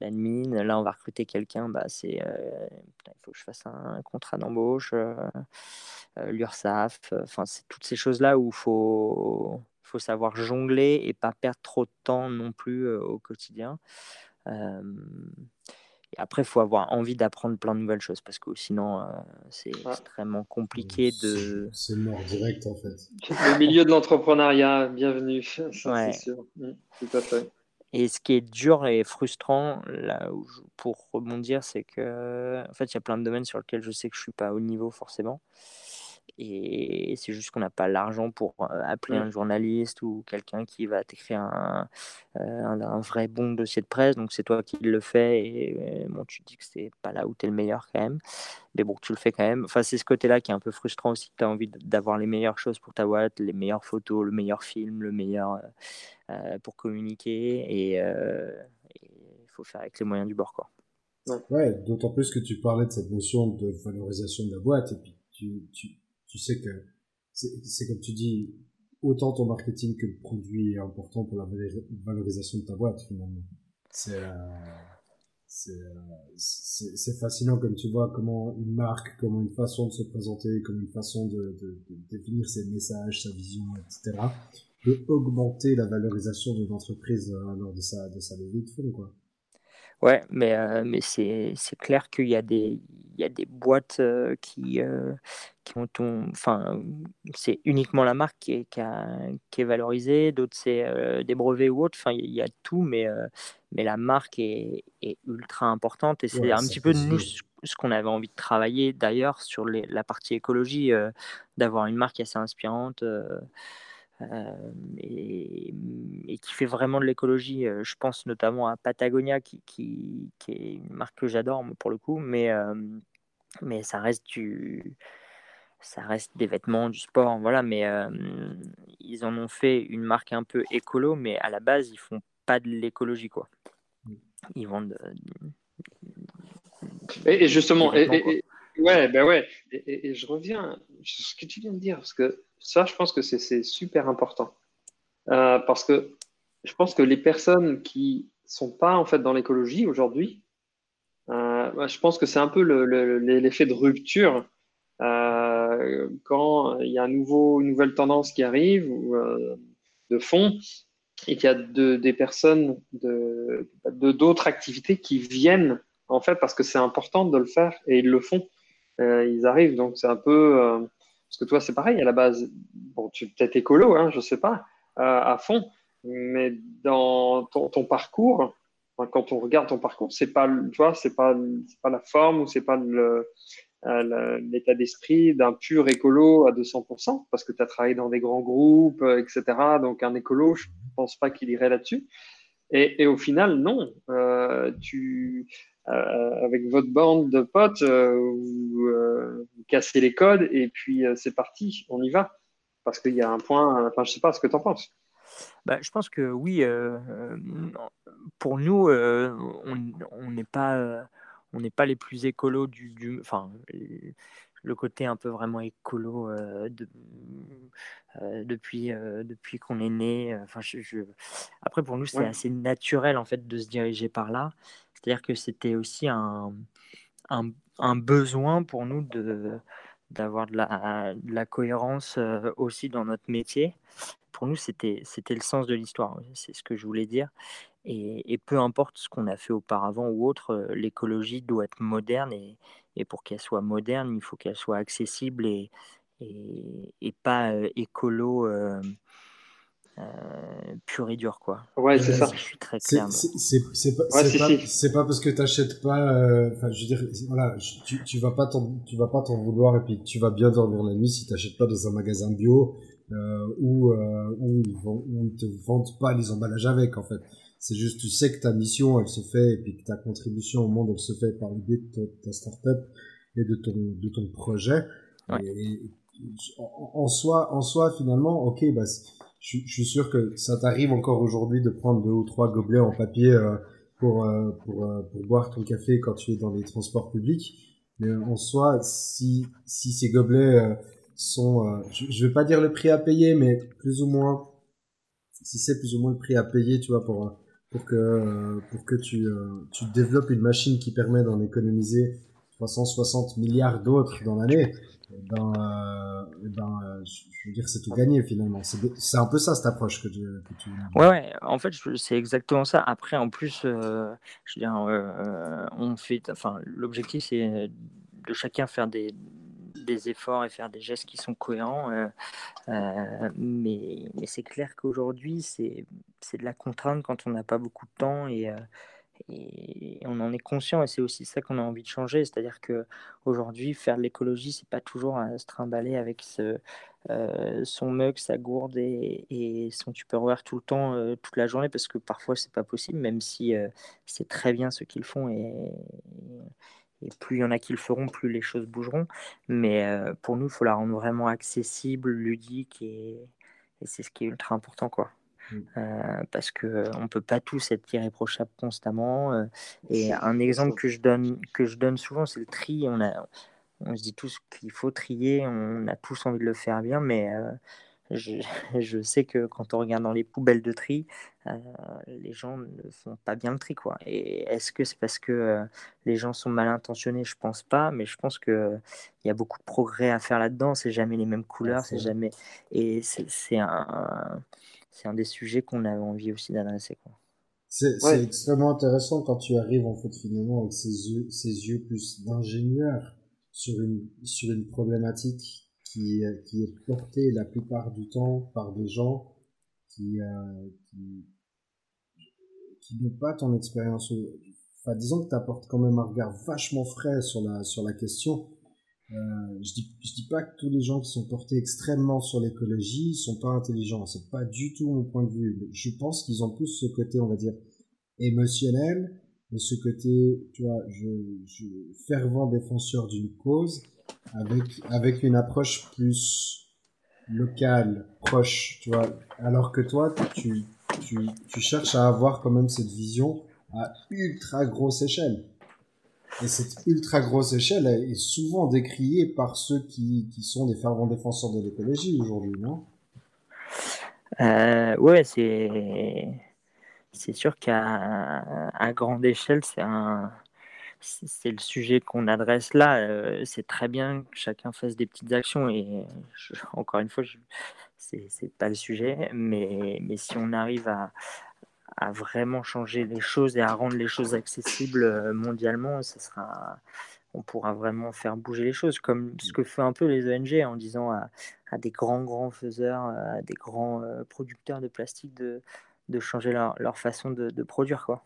S2: l'admin. Là, on va recruter quelqu'un, bah, c'est il faut que je fasse un contrat d'embauche, l'URSAF, enfin, c'est toutes ces choses-là où il faut, faut savoir jongler et pas perdre trop de temps non plus au quotidien. Et après, il faut avoir envie d'apprendre plein de nouvelles choses parce que sinon, euh, c'est extrêmement compliqué de.
S1: C'est mort direct en fait.
S3: Le milieu de l'entrepreneuriat, bienvenue. Ça, sûr. Mm, tout à fait.
S2: Et ce qui est dur et frustrant, là où pour rebondir, c'est que en fait, il y a plein de domaines sur lesquels je sais que je suis pas au niveau forcément. Et c'est juste qu'on n'a pas l'argent pour euh, appeler un journaliste ou quelqu'un qui va t'écrire un, euh, un, vrai bon dossier de presse. Donc c'est toi qui le fais et, bon, tu te dis que c'est pas là où tu es le meilleur quand même. Mais bon, tu le fais quand même. Enfin, c'est ce côté-là qui est un peu frustrant aussi. Tu as envie d'avoir les meilleures choses pour ta boîte, les meilleures photos, le meilleur film, le meilleur euh, pour communiquer. Et il faut faire avec les moyens du bord. Quoi.
S1: Ouais, d'autant plus que tu parlais de cette notion de valorisation de la boîte et puis tu, tu tu sais que c'est comme tu dis, autant ton marketing que le produit est important pour la valorisation de ta boîte finalement. C'est euh, c'est fascinant comme tu vois comment une marque, comment une façon de se présenter, comme une façon de, de, de définir ses messages, sa vision, etc. peut augmenter la valorisation d'une entreprise euh, lors de sa, de sa levée de fonds quoi.
S2: Ouais, mais, euh, mais c'est, clair qu'il y a des, il y a des boîtes euh, qui, euh, qui ont enfin, c'est uniquement la marque qui est, qui, qui est valorisée, d'autres c'est des brevets ou autres, enfin, il y a tout, mais, mais la marque est, est ultra importante et c'est un petit peu nous ce qu'on avait envie de travailler d'ailleurs sur les, la partie écologie, d'avoir une marque assez inspirante. Euh, et, qui fait vraiment de l'écologie. Je pense notamment à Patagonia, qui, qui, qui est une marque que j'adore pour le coup, mais, mais ça reste du ça reste des vêtements, du sport, voilà, mais ils en ont fait une marque un peu écolo, mais à la base, ils font pas de l'écologie, quoi. Ils vendent.
S3: et, justement, et, ouais, ben ouais, et, je reviens sur ce que tu viens de dire, parce que ça, je pense que c'est super important. Euh, parce que je pense que les personnes qui sont pas en fait dans l'écologie aujourd'hui, euh, je pense que c'est un peu l'effet de rupture euh, quand il y a un nouveau, une nouvelle tendance qui arrive ou de fond et qu'il y a de, des personnes de d'autres activités qui viennent en fait parce que c'est important de le faire et ils le font. ils arrivent donc c'est un peu parce que toi, c'est pareil, à la base, bon, tu es peut-être écolo, hein, je ne sais pas, euh, à fond, mais dans ton, parcours, quand on regarde ton parcours, c'est pas, tu vois, c'est pas, la forme ou c'est pas euh, l'état d'esprit d'un pur écolo à 200%, parce que tu as travaillé dans des grands groupes, euh, etc. Donc un écolo, je ne pense pas qu'il irait là-dessus. Et, au final, non. tu, euh, avec votre bande de potes, euh, vous, euh, vous, cassez les codes et puis c'est parti, on y va. Parce qu'il y a un point, enfin, je sais pas ce que tu en penses.
S2: Bah, je pense que oui, pour nous, on n'est pas, on n'est pas les plus écolos du, du enfin, le côté un peu vraiment écolo de, depuis, depuis qu'on est né. Enfin, je, Après, pour nous, c'est assez naturel en fait de se diriger par là. C'est-à-dire que c'était aussi un, un, besoin pour nous de d'avoir de la, la, cohérence aussi dans notre métier. Pour nous, c'était le sens de l'histoire, c'est ce que je voulais dire. Et, peu importe ce qu'on a fait auparavant ou autre, euh, l'écologie doit être moderne et, et pour qu'elle soit moderne, il faut qu'elle soit accessible et, et, pas euh, écolo euh, pur et dur. Quoi.
S3: Ouais, c'est ça.
S2: Je suis très clair.
S1: C'est pas, pas, pas, parce que tu n'achètes pas. Enfin, je veux dire, voilà, tu, tu vas pas tu vas pas t'en vouloir et puis tu vas bien dormir la nuit si tu n'achètes pas dans un magasin bio où, où, ils vont, où ils te vendent pas les emballages avec, en fait. C'est juste, tu sais que ta mission, elle se fait, et puis que ta contribution au monde, elle se fait par l'idée de ta, startup et de ton, de ton projet. Et, en, soi, en soi, finalement, ok, bah, je, suis sûr que ça t'arrive encore aujourd'hui de prendre deux ou trois gobelets en papier euh, pour, euh, pour, euh, pour boire ton café quand tu es dans les transports publics. Mais en soi, si, si ces gobelets sont, je, je vais pas dire le prix à payer, mais plus ou moins, si c'est plus ou moins le prix à payer, tu vois, pour pour que, pour que tu, tu développes une machine qui permet d'en économiser 360 milliards d'autres dans l'année, ben, euh, ben je veux dire, c'est tout gagné finalement. C'est un peu ça cette approche que tu. Que tu...
S2: Ouais, ouais, en fait, c'est exactement ça. Après, en plus, je veux dire, on fait. Enfin, l'objectif, c'est de chacun faire des, des efforts et faire des gestes qui sont cohérents. Euh, euh, mais, mais c'est clair qu'aujourd'hui, c'est de la contrainte quand on n'a pas beaucoup de temps et, euh, et on en est conscient et c'est aussi ça qu'on a envie de changer. C'est-à-dire que aujourd'hui, faire de l'écologie, c'est pas toujours à se trimballer avec ce, son mug, sa gourde et, et, son Tupperware tout le temps, toute la journée, parce que parfois c'est pas possible, même si c'est très bien ce qu'ils font et, et plus il y en a qui le feront, plus les choses bougeront. Mais euh, pour nous, il faut la rendre vraiment accessible, ludique, et, c'est ce qui est ultra important. quoi. Mm. Euh, parce qu'on ne peut pas tous être irréprochable constamment. Euh, et un exemple que je donne, que je donne souvent, c'est le tri. On, a, on se dit tous qu'il faut trier, on a tous envie de le faire bien, mais je, sais que quand on regarde dans les poubelles de tri, euh, les gens ne font pas bien le tri. Quoi. Et est-ce que c'est parce que euh, les gens sont mal intentionnés? Je pense pas, mais je pense qu'il y a beaucoup de progrès à faire là-dedans. C'est jamais les mêmes couleurs, c'est jamais. Et c'est un, c'est un des sujets qu'on avait envie aussi d'adresser.
S1: C'est extrêmement intéressant quand tu arrives en fait finalement avec ces yeux, ces yeux plus d'ingénieur sur une, sur une problématique qui, qui est porté la plupart du temps par des gens qui, euh, qui, qui n'ont pas ton expérience. Enfin, disons que tu apportes quand même un regard vachement frais sur la, sur la question. Euh, je dis, je dis pas que tous les gens qui sont portés extrêmement sur l'écologie sont pas intelligents. C'est pas du tout mon point de vue. Je pense qu'ils ont plus ce côté, on va dire, émotionnel et ce côté, tu vois, je, je fervent défenseur d'une cause avec, avec une approche plus locale, proche, tu vois. Alors que toi, tu, tu, tu cherches à avoir quand même cette vision à ultra grosse échelle. Et cette ultra grosse échelle est souvent décriée par ceux qui, qui sont des fervents défenseurs de l'écologie aujourd'hui, non?
S2: Euh, c'est c'est sûr qu'à grande échelle, c'est un c'est le sujet qu'on adresse là. Euh, c'est très bien que chacun fasse des petites actions et encore une fois, c'est pas le sujet, mais, mais si on arrive à, à, vraiment changer les choses et à rendre les choses accessibles euh, mondialement, ça sera, on pourra vraiment faire bouger les choses, comme ce que fait un peu les ONG en disant à, à des grands, grands faiseurs, à des grands euh, producteurs de plastique de, de changer leur, leur façon de, de produire. Quoi.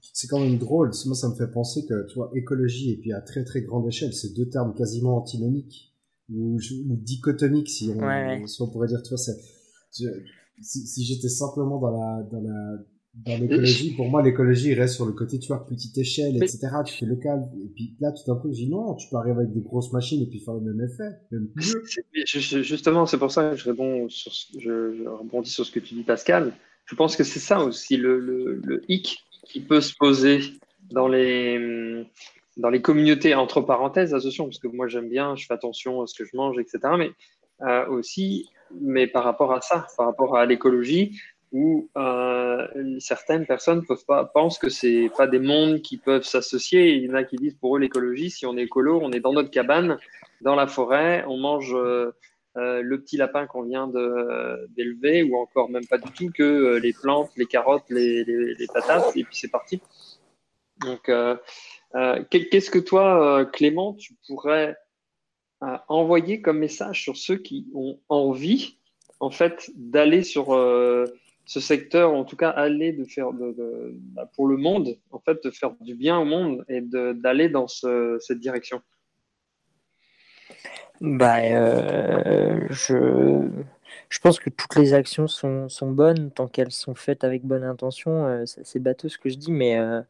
S1: C'est quand même drôle. Moi, ça me fait penser que, tu vois, écologie et puis à très très grande échelle, c'est deux termes quasiment antinomiques ou, ou dichotomiques, si on, pourrait dire, tu vois, si, si j'étais simplement dans la, dans la, dans l'écologie, pour moi, l'écologie reste sur le côté, tu vois, petite échelle, etc. Tu fais local. Et puis là, tout d'un coup, je dis non, tu peux arriver avec des grosses machines et puis faire le même effet, même
S3: Justement, c'est pour ça que je réponds sur, je, je rebondis sur ce que tu dis, Pascal. Je pense que c'est ça aussi le, le, le hic qui peut se poser dans les, dans les communautés, entre parenthèses, attention, parce que moi j'aime bien, je fais attention à ce que je mange, etc. Mais euh, aussi, mais par rapport à ça, par rapport à l'écologie, où euh, certaines personnes peuvent pas, pensent que c'est pas des mondes qui peuvent s'associer. Il y en a qui disent pour eux l'écologie, si on est écolo, on est dans notre cabane, dans la forêt, on mange euh, euh, le petit lapin qu'on vient d'élever, ou encore même pas du tout que euh, les plantes, les carottes, les, les, les patates, et puis c'est parti. Donc, euh, qu'est-ce que toi, Clément, tu pourrais envoyer comme message sur ceux qui ont envie, en fait, d'aller sur ce secteur, en tout cas aller de faire bah, pour le monde, en fait, de faire du bien au monde et d'aller dans ce, cette direction
S2: bah, euh, je, je pense que toutes les actions sont, bonnes tant qu'elles sont faites avec bonne intention. Euh, c'est bateau ce que je dis, mais euh, euh,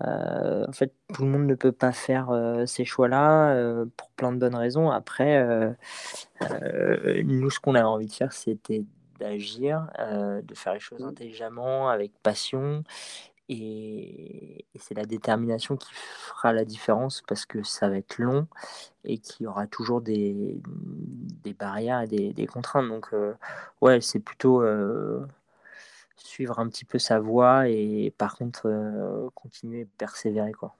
S2: en fait, tout le monde ne peut pas faire euh, ces choix-là euh, pour plein de bonnes raisons. Après, nous, ce qu'on avait envie de faire, c'était d'agir, de faire les choses mmh. intelligemment, avec passion et, et c'est la détermination qui fera la différence parce que ça va être long et qu'il y aura toujours des, des barrières et des, des contraintes. Donc, euh, ouais, c'est plutôt euh, suivre un petit peu sa voie et par contre, euh, continuer persévérer. Quoi.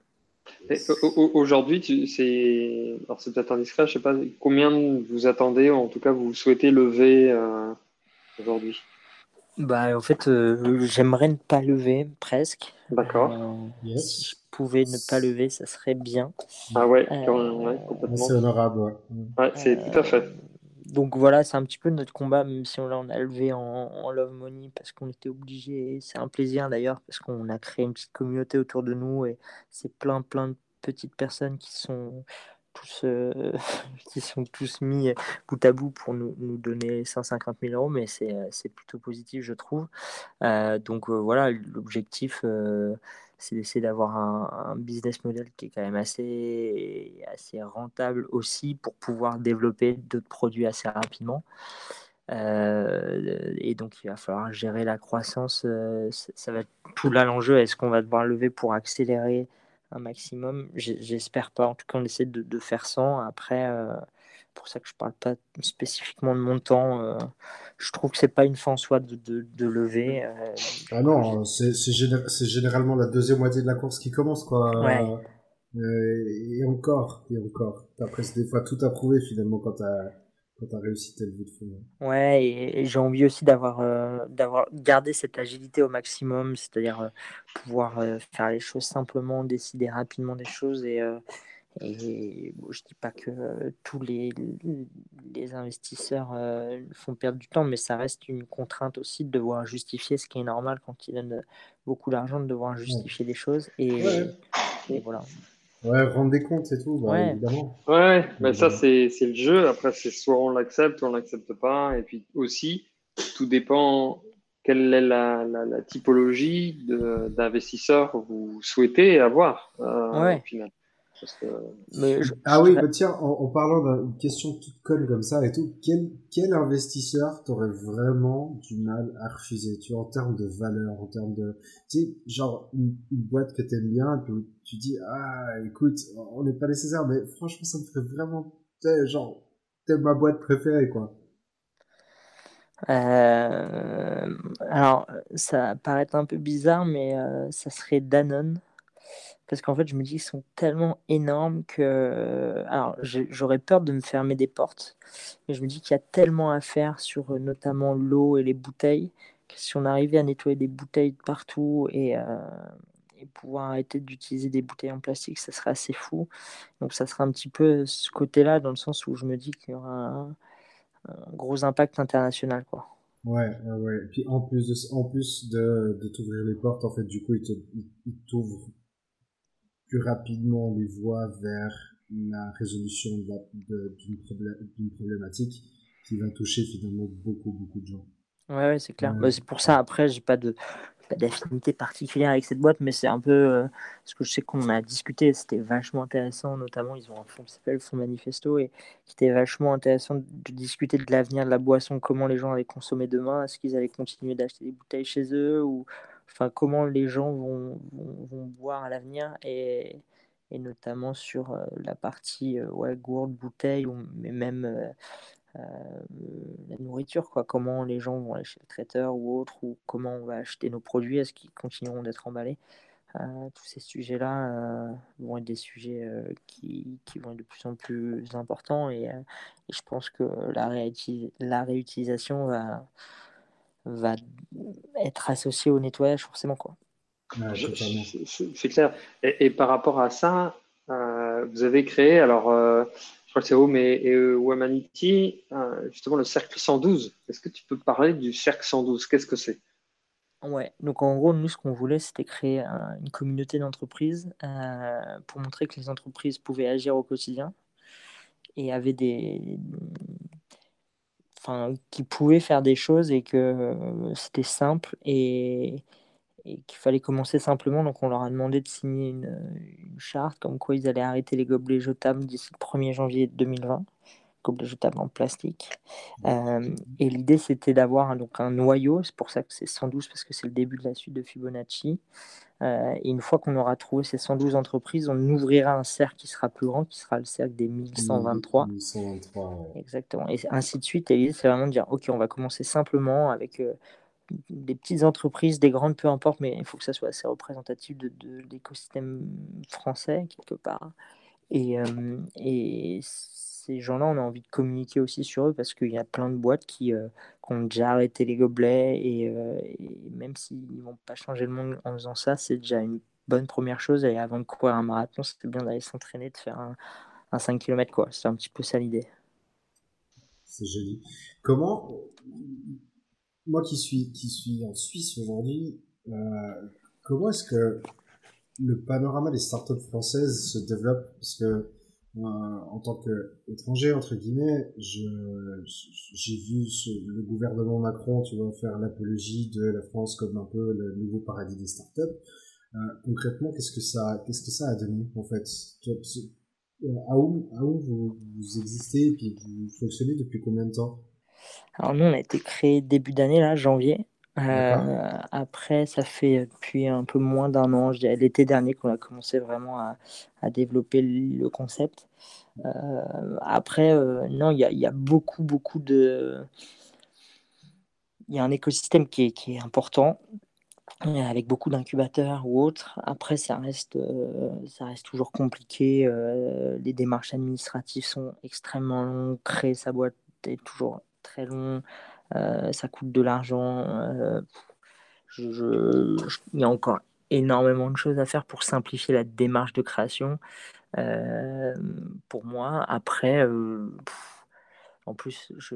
S3: Aujourd'hui, c'est peut-être indiscret, je sais pas combien vous attendez, ou en tout cas vous souhaitez lever euh, aujourd'hui?
S2: Bah, en fait, euh, j'aimerais ne pas lever presque.
S3: D'accord.
S2: Euh, yes. Si je pouvais ne pas lever, ça serait bien.
S3: Ah ouais, euh, ouais complètement.
S1: C'est honorable. Ouais,
S3: ouais c'est tout à fait.
S2: Donc voilà, c'est un petit peu notre combat, même si on l'a levé en, Love Money parce qu'on était obligé. C'est un plaisir d'ailleurs parce qu'on a créé une petite communauté autour de nous et c'est plein, plein de petites personnes qui sont tous, euh, qui sont tous mis bout à bout pour nous, nous donner 150 000 euros, mais c'est plutôt positif, je trouve. Euh, donc euh, voilà, l'objectif, euh, c'est d'essayer d'avoir un, business model qui est quand même assez, assez rentable aussi pour pouvoir développer d'autres produits assez rapidement. Euh, et donc il va falloir gérer la croissance. Euh, ça va être tout là l'enjeu. Est-ce qu'on va devoir lever pour accélérer un maximum? J'espère pas. En tout cas, on essaie de, faire 100. Après, euh, pour ça que je parle pas spécifiquement de montant. Euh, je trouve que c'est pas une fin en soi de, de, de lever. Euh,
S1: ah non, c'est géné généralement la deuxième moitié de la course qui commence, quoi.
S2: Ouais.
S1: Euh, et encore, et encore. Après, c'est des fois tout à prouver finalement quand t'as quand tu as réussi tel but de fond.
S2: Ouais, et, et j'ai envie aussi d'avoir euh, d'avoir gardé cette agilité au maximum, c'est-à-dire pouvoir faire les choses simplement, décider rapidement des choses et et bon, je dis pas que euh, tous les, les investisseurs font perdre du temps, mais ça reste une contrainte aussi de devoir justifier ce qui est normal quand ils donnent beaucoup d'argent, de devoir justifier ouais. des choses. Et, ouais. et voilà.
S1: Ouais, rendre des comptes, c'est tout, bah,
S2: ouais.
S1: évidemment.
S3: Ouais, mais ça, c'est le jeu. Après, c'est soit on l'accepte, ou on l'accepte pas. Et puis aussi, tout dépend quelle est la, la, la typologie d'investisseurs que vous souhaitez avoir euh,
S2: ouais.
S3: au final.
S1: Que... Je... ah oui, bah tiens, en, en parlant d'une question toute conne comme ça et tout, quel, quel investisseur t'aurait vraiment du mal à refuser, tu vois, en termes de valeur, en termes de, tu sais, genre une, une boîte que t'aimes bien, puis tu dis, ah, écoute, on n'est pas nécessaire, mais franchement, ça me ferait vraiment, genre, t'es ma boîte préférée, quoi.
S2: Euh, alors, ça paraît un peu bizarre, mais euh, ça serait Danone parce qu'en fait, je me dis qu'ils sont tellement énormes que. Alors, j'aurais peur de me fermer des portes, mais je me dis qu'il y a tellement à faire sur euh, notamment l'eau et les bouteilles, que si on arrivait à nettoyer des bouteilles de partout et, euh, et pouvoir arrêter d'utiliser des bouteilles en plastique, ça serait assez fou. Donc, ça serait un petit peu ce côté-là, dans le sens où je me dis qu'il y aura un, gros impact international, quoi.
S1: Ouais, ouais. Et puis en plus de, en plus de, de t'ouvrir les portes, en fait, du coup, il t'ouvre plus rapidement les voies vers la résolution d'une problématique qui va toucher finalement beaucoup, beaucoup de gens.
S2: Ouais, ouais c'est clair. Bah, c'est pour ça, après, j'ai pas de pas d'affinité particulière avec cette boîte, mais c'est un peu euh, ce que je sais qu'on a discuté. C'était vachement intéressant, notamment, ils ont un fonds qui s'appelle Fonds Manifesto et qui était vachement intéressant de discuter de l'avenir de la boisson, comment les gens allaient consommer demain, est-ce qu'ils allaient continuer d'acheter des bouteilles chez eux ou enfin comment les gens vont, vont, boire à l'avenir et, et notamment sur la partie ouais, gourde, bouteille, ou, mais même la nourriture, quoi. comment les gens vont aller chez le traiteur ou autre, ou comment on va acheter nos produits, est-ce qu'ils continueront d'être emballés? tous ces sujets-là vont être des sujets qui, qui, vont être de plus en plus importants et, je pense que la réutilisation va, va être associée au nettoyage forcément. Quoi.
S3: c'est clair. Et, par rapport à ça, vous avez créé, alors crois que c'est Home et, et euh, justement le cercle 112. Est-ce que tu peux parler du cercle 112 Qu'est-ce que c'est?
S2: Ouais, donc en gros, nous, ce qu'on voulait, c'était créer une communauté d'entreprises euh, pour montrer que les entreprises pouvaient agir au quotidien et avaient des. Enfin, qui pouvaient faire des choses et que euh, c'était simple et, et qu'il fallait commencer simplement. Donc, on leur a demandé de signer une, charte comme quoi ils allaient arrêter les gobelets jetables d'ici le 1er janvier 2020, gobelets jetables en plastique. Euh, et l'idée, c'était d'avoir donc un noyau, c'est pour ça que c'est 112, parce que c'est le début de la suite de Fibonacci. Euh, et une fois qu'on aura trouvé ces 112 entreprises, on ouvrira un cercle qui sera plus grand, qui sera le cercle des 1123. 1123 Exactement. Et ainsi de suite. Et l'idée, c'est vraiment de dire, OK, on va commencer simplement avec... Euh, des petites entreprises, des grandes, peu importe, mais il faut que ça soit assez représentatif de, l'écosystème français, quelque part. Et, euh, et ces gens-là, on a envie de communiquer aussi sur eux parce qu'il y a plein de boîtes qui, euh, ont déjà arrêté les gobelets et, euh, même s'ils ne vont pas changer le monde en faisant ça, c'est déjà une bonne première chose. Et avant de courir un marathon, c'est bien d'aller s'entraîner, de faire un, un 5 km. quoi. C'est un petit peu ça l'idée.
S1: C'est joli. Comment moi qui suis qui suis en Suisse aujourd'hui, euh, comment est-ce que le panorama des startups françaises se développe? Parce que en tant qu'étranger entre guillemets, j'ai vu le gouvernement Macron, tu vois, faire l'apologie de la France comme un peu le nouveau paradis des startups. Euh, concrètement, qu'est-ce que ça a donné en fait? Euh, à où, à où vous, vous existez et puis vous fonctionnez depuis combien de temps?
S2: Alors nous, on a été créé début d'année, là, janvier. Euh, après, ça fait depuis un peu moins d'un an, l'été dernier, qu'on a commencé vraiment à, développer le concept. Euh, après, euh, non, il y a, beaucoup, beaucoup de... Il y a un écosystème qui est, important, avec beaucoup d'incubateurs ou autres. Après, ça reste, ça reste toujours compliqué. les démarches administratives sont extrêmement longues. Créer sa boîte est toujours très long, ça coûte de l'argent. Euh, je, il y a encore énormément de choses à faire pour simplifier la démarche de création. Euh, pour moi, après, en plus, je,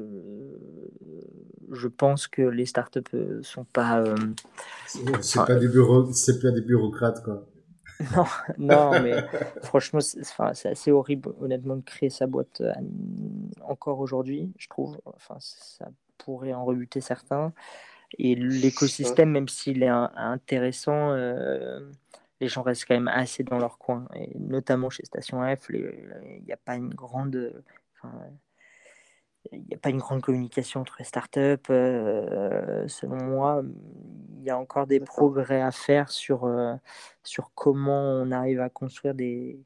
S2: je pense que les startups sont pas.
S1: c'est pas, des bureaux, c'est pas des bureaucrates, quoi.
S2: Non, non, mais franchement, c'est assez horrible, honnêtement, de créer sa boîte euh, encore aujourd'hui, je trouve. Enfin, ça pourrait en rebuter certains. Et l'écosystème, même s'il est intéressant, euh, les gens restent quand même assez dans leur coin. Et notamment chez Station F, il n'y a pas une grande il n'y a pas une grande communication entre les startups. Euh, selon moi, il y a encore des progrès à faire sur, euh, sur comment on arrive à construire des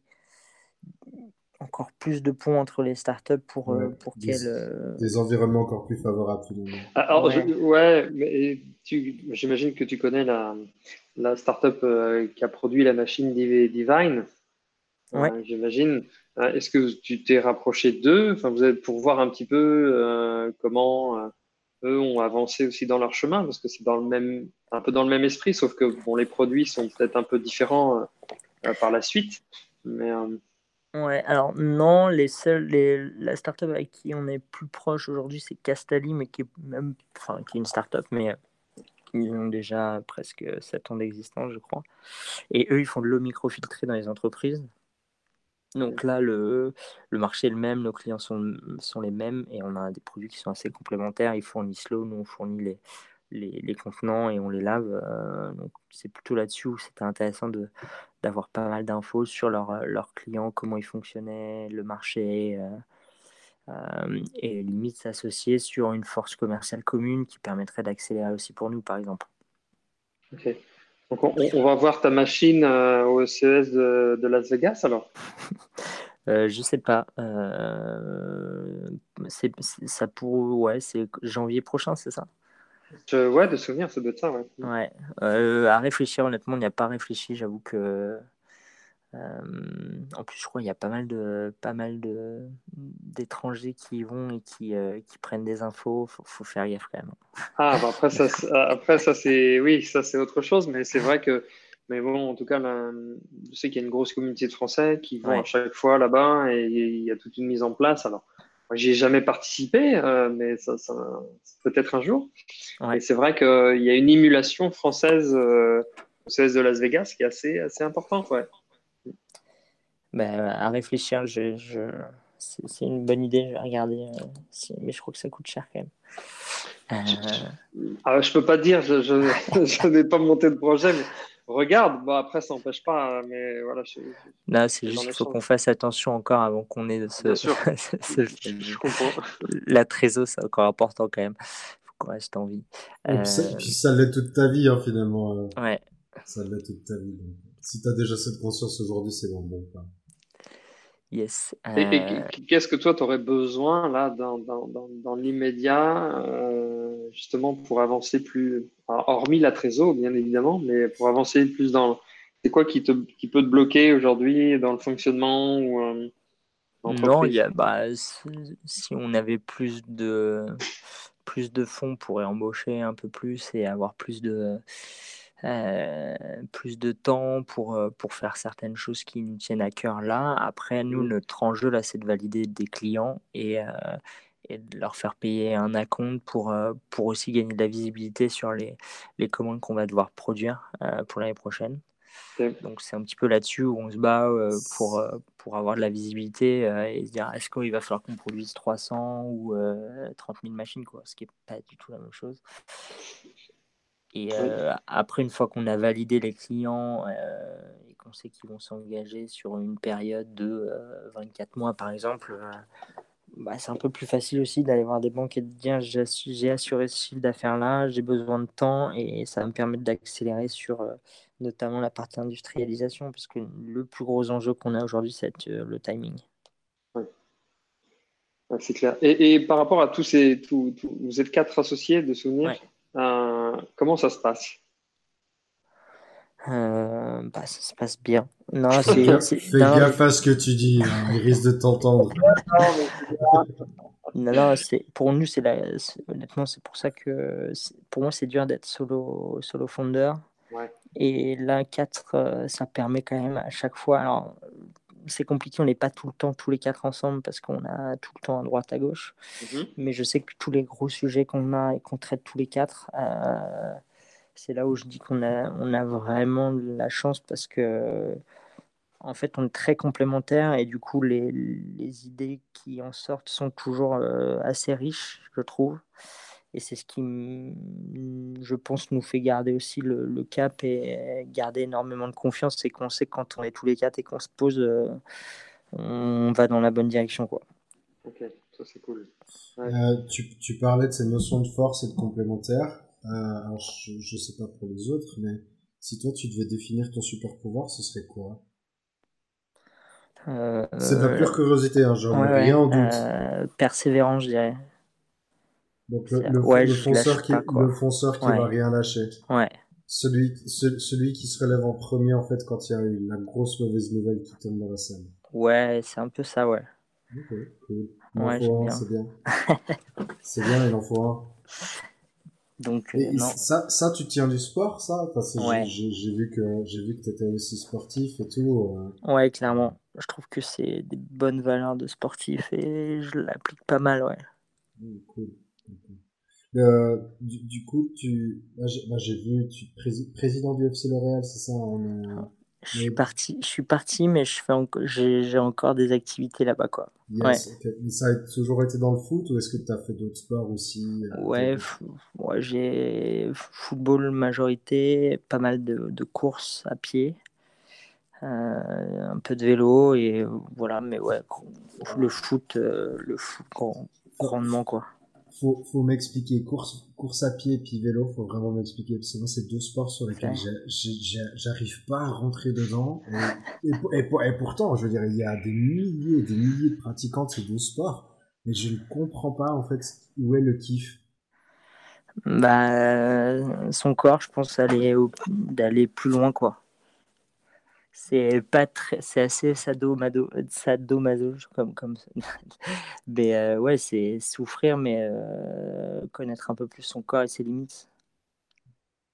S2: encore plus de ponts entre les startups pour, euh, pour qu'elles...
S1: Des environnements encore plus favorables.
S3: Ah, alors, ouais, mais j'imagine que tu connais la, la startup qui a produit la machine Divine. Ouais. j'imagine. Euh, est-ce que tu t'es rapproché d'eux? Enfin, vous êtes pour voir un petit peu euh, comment euh, eux ont avancé aussi dans leur chemin Parce que c'est dans le même, un peu dans le même esprit, sauf que bon, les produits sont peut-être un peu différents par la suite. Mais,
S2: Ouais, alors non, les seuls, les, la startup avec qui on est plus proche aujourd'hui, c'est Castali, mais qui est même, enfin, qui est une startup, mais ils ont déjà presque 7 ans d'existence, je crois. Et eux, ils font de l'eau microfiltrée dans les entreprises. Donc là, le, marché est le même, nos clients sont, sont, les mêmes et on a des produits qui sont assez complémentaires. Ils fournissent l'eau, nous on fournit les, contenants et on les lave. Euh, donc c'est plutôt là-dessus où c'était intéressant de, d'avoir pas mal d'infos sur leurs leur clients, comment ils fonctionnaient, le marché. Euh, euh, et limite s'associer sur une force commerciale commune qui permettrait d'accélérer aussi pour nous, par exemple.
S3: Donc on, va voir ta machine euh, au CES de, Las Vegas alors
S2: euh, Je sais pas. Euh, c'est, ça pour ouais, c'est janvier prochain, c'est ça?
S3: Ouais, de souvenir, ça doit être ça. Ouais.
S2: ouais. Euh, à réfléchir, honnêtement, on n'y a pas réfléchi. J'avoue que euh, en plus, je crois qu'il y a pas mal de pas mal de d'étrangers qui y vont et qui, euh, qui prennent des infos. Faut, faut faire gaffe quand même.
S3: Ah, bah après ça, après ça c'est oui, ça c'est autre chose, mais c'est vrai que mais bon, en tout cas, je sais qu'il y a une grosse communauté de Français qui vont à chaque fois là-bas et il y a toute une mise en place. Alors, moi, j'y ai jamais participé, euh, mais ça, ça peut-être un jour. Et c'est vrai qu'il y a une émulation française au CS de Las Vegas qui est assez assez importante, ouais.
S2: Bah, à réfléchir. Je, je... C'est une bonne idée, je vais regarder. Euh, mais je crois que ça coûte cher quand même.
S3: Euh... Ah, je peux pas dire, je, je, n'ai pas monté de projet, mais regarde. Bon, après, ça n'empêche pas, mais voilà.
S2: non, c'est juste qu'il faut qu'on fasse attention encore avant qu'on ait ce.
S3: ce, je comprends.
S2: La trésor, c'est encore important quand même. Il faut qu'on reste en vie.
S1: Et puis, ça, ça l'est toute ta vie, hein, finalement.
S2: Euh. Ouais.
S1: Ça l'est toute ta vie. Si tu as déjà cette conscience aujourd'hui, c'est bon. bon
S2: Yes.
S3: Et, euh, qu'est-ce que toi, tu aurais besoin là dans, dans, dans, l'immédiat, euh, justement, pour avancer plus, hormis la trésor, bien évidemment, mais pour avancer plus dans. C'est quoi qui, te, qui peut te bloquer aujourd'hui dans le fonctionnement ou, euh,
S2: Non, il y a, bah, si on avait plus de, plus de fonds, on pourrait embaucher un peu plus et avoir plus de euh, plus de temps pour, euh, pour faire certaines choses qui nous tiennent à cœur là. Après, nous, mmh. notre enjeu là, c'est de valider des clients et, euh, et, de leur faire payer un acompte pour, pour aussi gagner de la visibilité sur les, les commandes qu'on va devoir produire pour l'année prochaine. Donc c'est un petit peu là-dessus où on se bat pour, pour avoir de la visibilité et se dire est-ce qu'il va falloir qu'on produise 300 ou 30 000 machines, quoi, ce qui n'est pas du tout la même chose. Et euh, après, une fois qu'on a validé les clients euh, et qu'on sait qu'ils vont s'engager sur une période de 24 euh, mois, par exemple, bah, c'est un peu plus facile aussi d'aller voir des banques et de dire j'ai assuré ce chiffre d'affaires-là, j'ai besoin de temps et ça va me permettre d'accélérer sur notamment la partie industrialisation, parce que le plus gros enjeu qu'on a aujourd'hui, c'est le timing.
S3: c'est clair. Et, par rapport à tous ces. vous êtes quatre associés de souvenirs euh, comment ça se passe?
S2: Euh, bah, ça se passe bien. Non,
S1: Fais gaffe à ce que tu dis, hein, il risque de t'entendre.
S2: non, non, c'est pour nous, c'est la... honnêtement, c'est pour ça que pour moi, c'est dur d'être solo, solo founder. Et là, 4, euh, ça permet quand même à chaque fois. Alors, c'est compliqué, on n'est pas tout le temps tous les quatre ensemble parce qu'on a tout le temps à droite à gauche. Mhm. Mais je sais que tous les gros sujets qu'on a et qu'on traite tous les quatre, euh, c'est là où je dis qu'on a, on a vraiment la chance parce que en fait on est très complémentaires et du coup les, les idées qui en sortent sont toujours euh, assez riches, je trouve. Et c'est ce qui, je pense, nous fait garder aussi le, cap et garder énormément de confiance. C'est qu'on sait que quand on est tous les quatre et qu'on se pose, euh, on va dans la bonne direction. Quoi.
S3: Ok, ça c'est cool.
S1: Euh, tu, tu, parlais de ces notions de force et de complémentaire. Euh, alors je ne sais pas pour les autres, mais si toi tu devais définir ton super pouvoir, ce serait quoi? C'est de la pure curiosité, hein, genre rien en doute.
S2: persévérance, je dirais.
S1: Donc le, le, fonceur qui, le fonceur qui va rien lâcher.
S2: Ouais.
S1: Celui, celui qui se relève en premier en fait quand il y a une, la grosse mauvaise nouvelle qui tombe dans la scène.
S2: Ouais, c'est un peu ça, ouais.
S1: Ok, cool. ouais, bien. c'est bien. c'est bien, il en faut un.
S2: Donc,
S1: et, ça, ça, tu tiens du sport, ça? Parce que j'ai vu que j'ai vu que tu étais aussi sportif et tout.
S2: Euh. Ouais, clairement. Je trouve que c'est des bonnes valeurs de sportif et je l'applique pas mal, ouais.
S1: Mmh, cool. Euh, du, du, coup, tu, moi j'ai vu, tu président du FC L'Oréal, c'est ça
S2: hein, Je suis parti, je suis parti, mais je fais j'ai encore des activités là-bas, quoi.
S1: ouais. ça a toujours été dans le foot ou est-ce que tu as fait d'autres sports aussi
S2: euh, Ouais, ouais j'ai football majorité, pas mal de, de courses à pied, euh, un peu de vélo et voilà, mais ouais, le foot, le foot grandement quoi.
S1: Faut, faut m'expliquer. Course, course à pied puis vélo, faut vraiment m'expliquer. Parce que moi, c'est deux sports sur lesquels j'arrive pas à rentrer dedans. Et, et, pourtant, je veux dire, il y a des milliers et des milliers de pratiquants de ces deux sports. Mais je ne comprends pas, en fait, où est le kiff.
S2: Bah, son corps, je pense, d'aller plus loin, quoi c'est pas très c'est assez sadomaso sadomaso comme comme mais euh, ouais c'est souffrir mais euh, connaître un peu plus son corps et ses limites.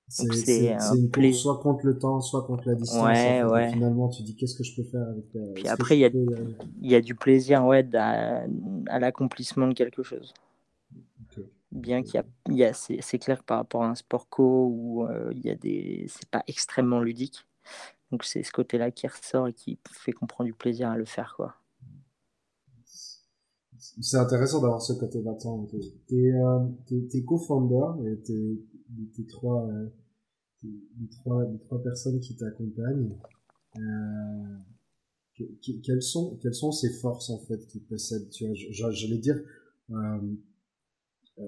S1: C'est une course soit contre le temps soit contre la distance ouais, ouais. finalement tu dis qu'est-ce que je peux faire avec
S2: euh, puis après il y a il y a du plaisir ouais à, à l'accomplissement de quelque chose. Bien qu'il y a, y a c'est clair par rapport à un sport co où il y a des c'est pas extrêmement ludique donc c'est ce côté-là qui ressort et qui fait qu'on prend du plaisir à le faire. quoi.
S1: C'est intéressant d'avoir ce côté là T'es euh, co-founder et t'es trois, euh, les trois, trois personnes qui t'accompagnent. Euh, quelles sont quelles sont ces forces en fait qui possèdent tu vois j'allais dire euh, euh,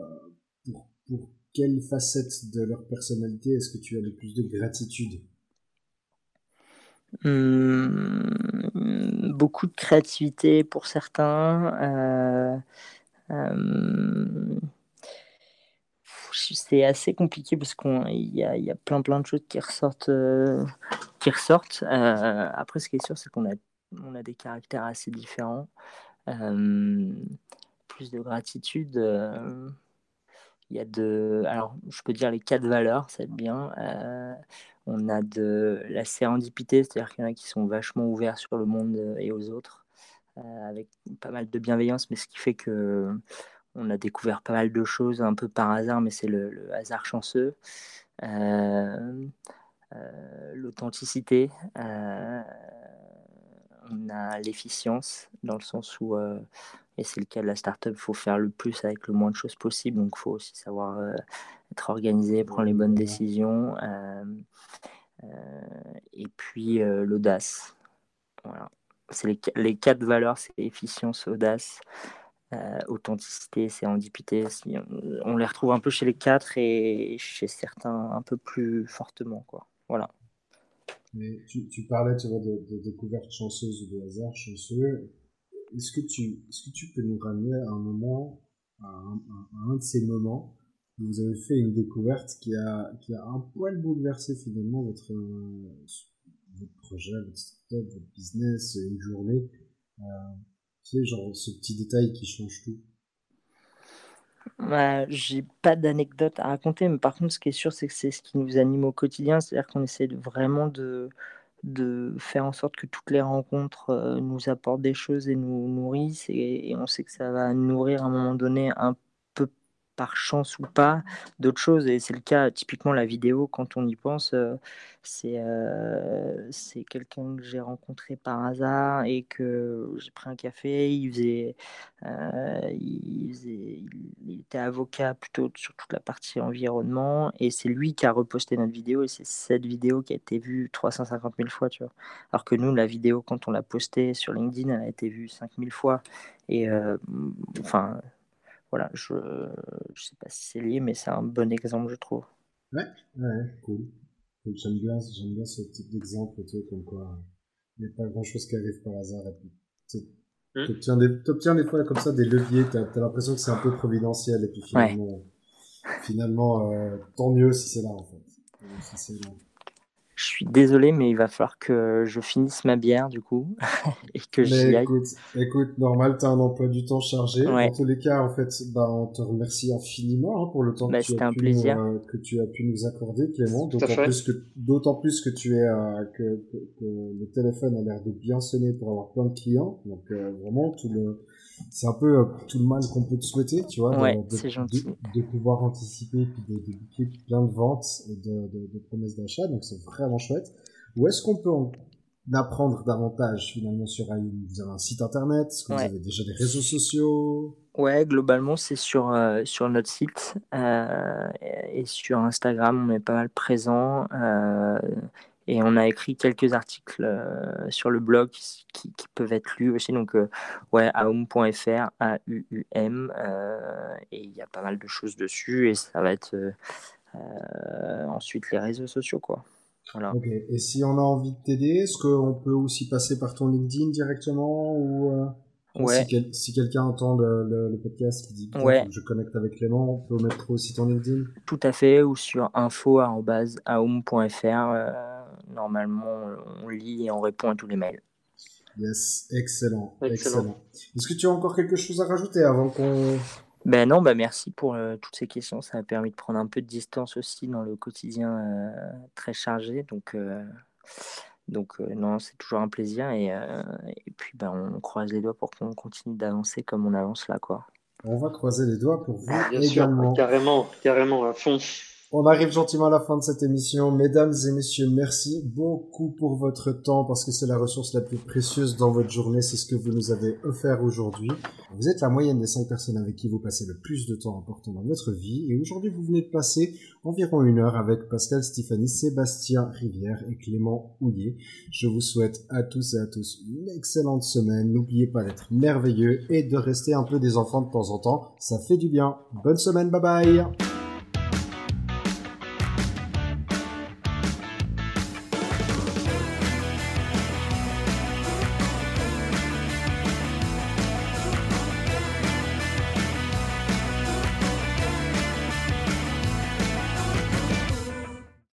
S1: pour pour quelle facette de leur personnalité est-ce que tu as le plus de gratitude?
S2: Hum, beaucoup de créativité pour certains. Euh, euh, c'est assez compliqué parce qu'il y a, y a plein plein de choses qui ressortent. Euh, qui ressortent. après, ce qui est sûr, c'est qu'on a, on a des caractères assez différents. plus de gratitude. Il y a de. Alors, je peux dire les quatre valeurs, ça va être bien. On a de la sérendipité, c'est-à-dire qu'il y en a qui sont vachement ouverts sur le monde euh, et aux autres, euh, avec pas mal de bienveillance, mais ce qui fait que on a découvert pas mal de choses un peu par hasard, mais c'est le, hasard chanceux. Euh, l'authenticité, on a l'efficience, dans le sens où, et c'est le cas de la startup, il faut faire le plus avec le moins de choses possible, donc il faut aussi savoir être organisé, prendre les bonnes décisions. Euh, et puis euh, l'audace. Voilà. C'est les, les, quatre valeurs, c'est efficience, audace, euh, authenticité, c'est. On les retrouve un peu chez les quatre et chez certains un peu plus fortement. Quoi. Voilà.
S1: Mais tu, tu parlais tu vois, de, de découverte chanceuse ou de hasard chanceux. Est-ce que, tu, est-ce que tu peux nous ramener à un moment, à un, à un de ces moments vous avez fait une découverte qui a, qui a un poil bouleversé finalement votre, votre projet, votre startup, votre business, une journée. Euh, tu sais, genre ce petit détail qui change tout?
S2: Bah, j'ai pas d'anecdote à raconter, mais par contre, ce qui est sûr, c'est que c'est ce qui nous anime au quotidien. C'est-à-dire qu'on essaie vraiment de, de faire en sorte que toutes les rencontres euh, nous apportent des choses et nous nourrissent. Et, et, on sait que ça va nourrir à un moment donné un par chance ou pas d'autres choses. Et c'est le cas, typiquement, la vidéo, quand on y pense, euh, c'est euh, quelqu'un que j'ai rencontré par hasard et que j'ai pris un café. Il faisait, euh, il, il, était avocat plutôt sur toute la partie environnement et c'est lui qui a reposté notre vidéo et c'est cette vidéo qui a été vue 350 000 fois, tu vois. Alors que nous, la vidéo, quand on l'a postée sur LinkedIn, elle a été vue 5000 fois. Et enfin, voilà, je ne sais pas si c'est lié, mais c'est un bon exemple, je trouve.
S1: Ouais, ouais, cool. J'aime bien, j'aime bien ce type d'exemple, tu comme quoi il n'y a pas grand chose qui arrive par hasard. Et puis, tu obtiens, des, des fois comme ça des leviers, tu as, l'impression que c'est un peu providentiel, et puis finalement, finalement euh, tant mieux si c'est là, en fait. Si c'est là.
S2: Je suis désolé, mais il va falloir que je finisse ma bière du coup et que j'y aille.
S1: Écoute, écoute, normal, tu as un emploi du temps chargé. Ouais. Dans tous les cas, en fait, bah, on te remercie infiniment hein, pour le temps bah, que, tu as pu Nous, euh, que tu as pu nous accorder, Clément. D'autant plus que d'autant plus que tu es euh, que, que, le téléphone a l'air de bien sonner pour avoir plein de clients. Donc euh, vraiment tout le c'est un peu tout le mal qu'on peut te souhaiter, tu vois,
S2: ouais, de, gentil.
S1: De, pouvoir anticiper puis de, de plein de ventes et de, de promesses d'achat. Donc c'est vraiment chouette. Où est-ce qu'on peut en apprendre davantage finalement sur AIM Vous avez un site internet? Est-ce que vous avez déjà des réseaux sociaux?
S2: Ouais, globalement, c'est sur, euh, sur notre site euh, et sur Instagram, on est pas mal présent. Euh, Et on a écrit quelques articles sur le blog qui, peuvent être lus aussi. Donc, ouais, aum.fr, A-U-U-M. et il y a pas mal de choses dessus. Et ça va être ensuite les réseaux sociaux, quoi.
S1: Voilà. Et si on a envie de t'aider, est-ce qu'on peut aussi passer par ton LinkedIn directement ou
S2: Ouais.
S1: Si, quelqu'un entend le, podcast qui dit que je connecte avec Clément, on peut mettre aussi ton LinkedIn?
S2: Tout à fait, ou sur info.aum.fr. Normalement, on lit et on répond à tous les mails.
S1: Yes, excellent. excellent. Est-ce que tu as encore quelque chose à rajouter avant qu'on.
S2: Ben non, ben merci pour euh, toutes ces questions. Ça m'a permis de prendre un peu de distance aussi dans le quotidien euh, très chargé. Donc. Donc euh, non, c'est toujours un plaisir et, euh, et puis ben, on croise les doigts pour qu'on continue d'avancer comme on avance là quoi.
S1: On va croiser les doigts pour vous
S3: Bien également. carrément, carrément à fond.
S1: On arrive gentiment à la fin de cette émission. Mesdames et messieurs, merci beaucoup pour votre temps parce que c'est la ressource la plus précieuse dans votre journée. C'est ce que vous nous avez offert aujourd'hui. Vous êtes la moyenne des cinq personnes avec qui vous passez le plus de temps important dans votre vie. Et aujourd'hui, vous venez de passer environ une heure avec Pascal Stéphanie, Sébastien Rivière et Clément Houillet. Je vous souhaite à tous et à tous une excellente semaine. N'oubliez pas d'être merveilleux et de rester un peu des enfants de temps en temps. Ça fait du bien. Bonne semaine. Bye bye.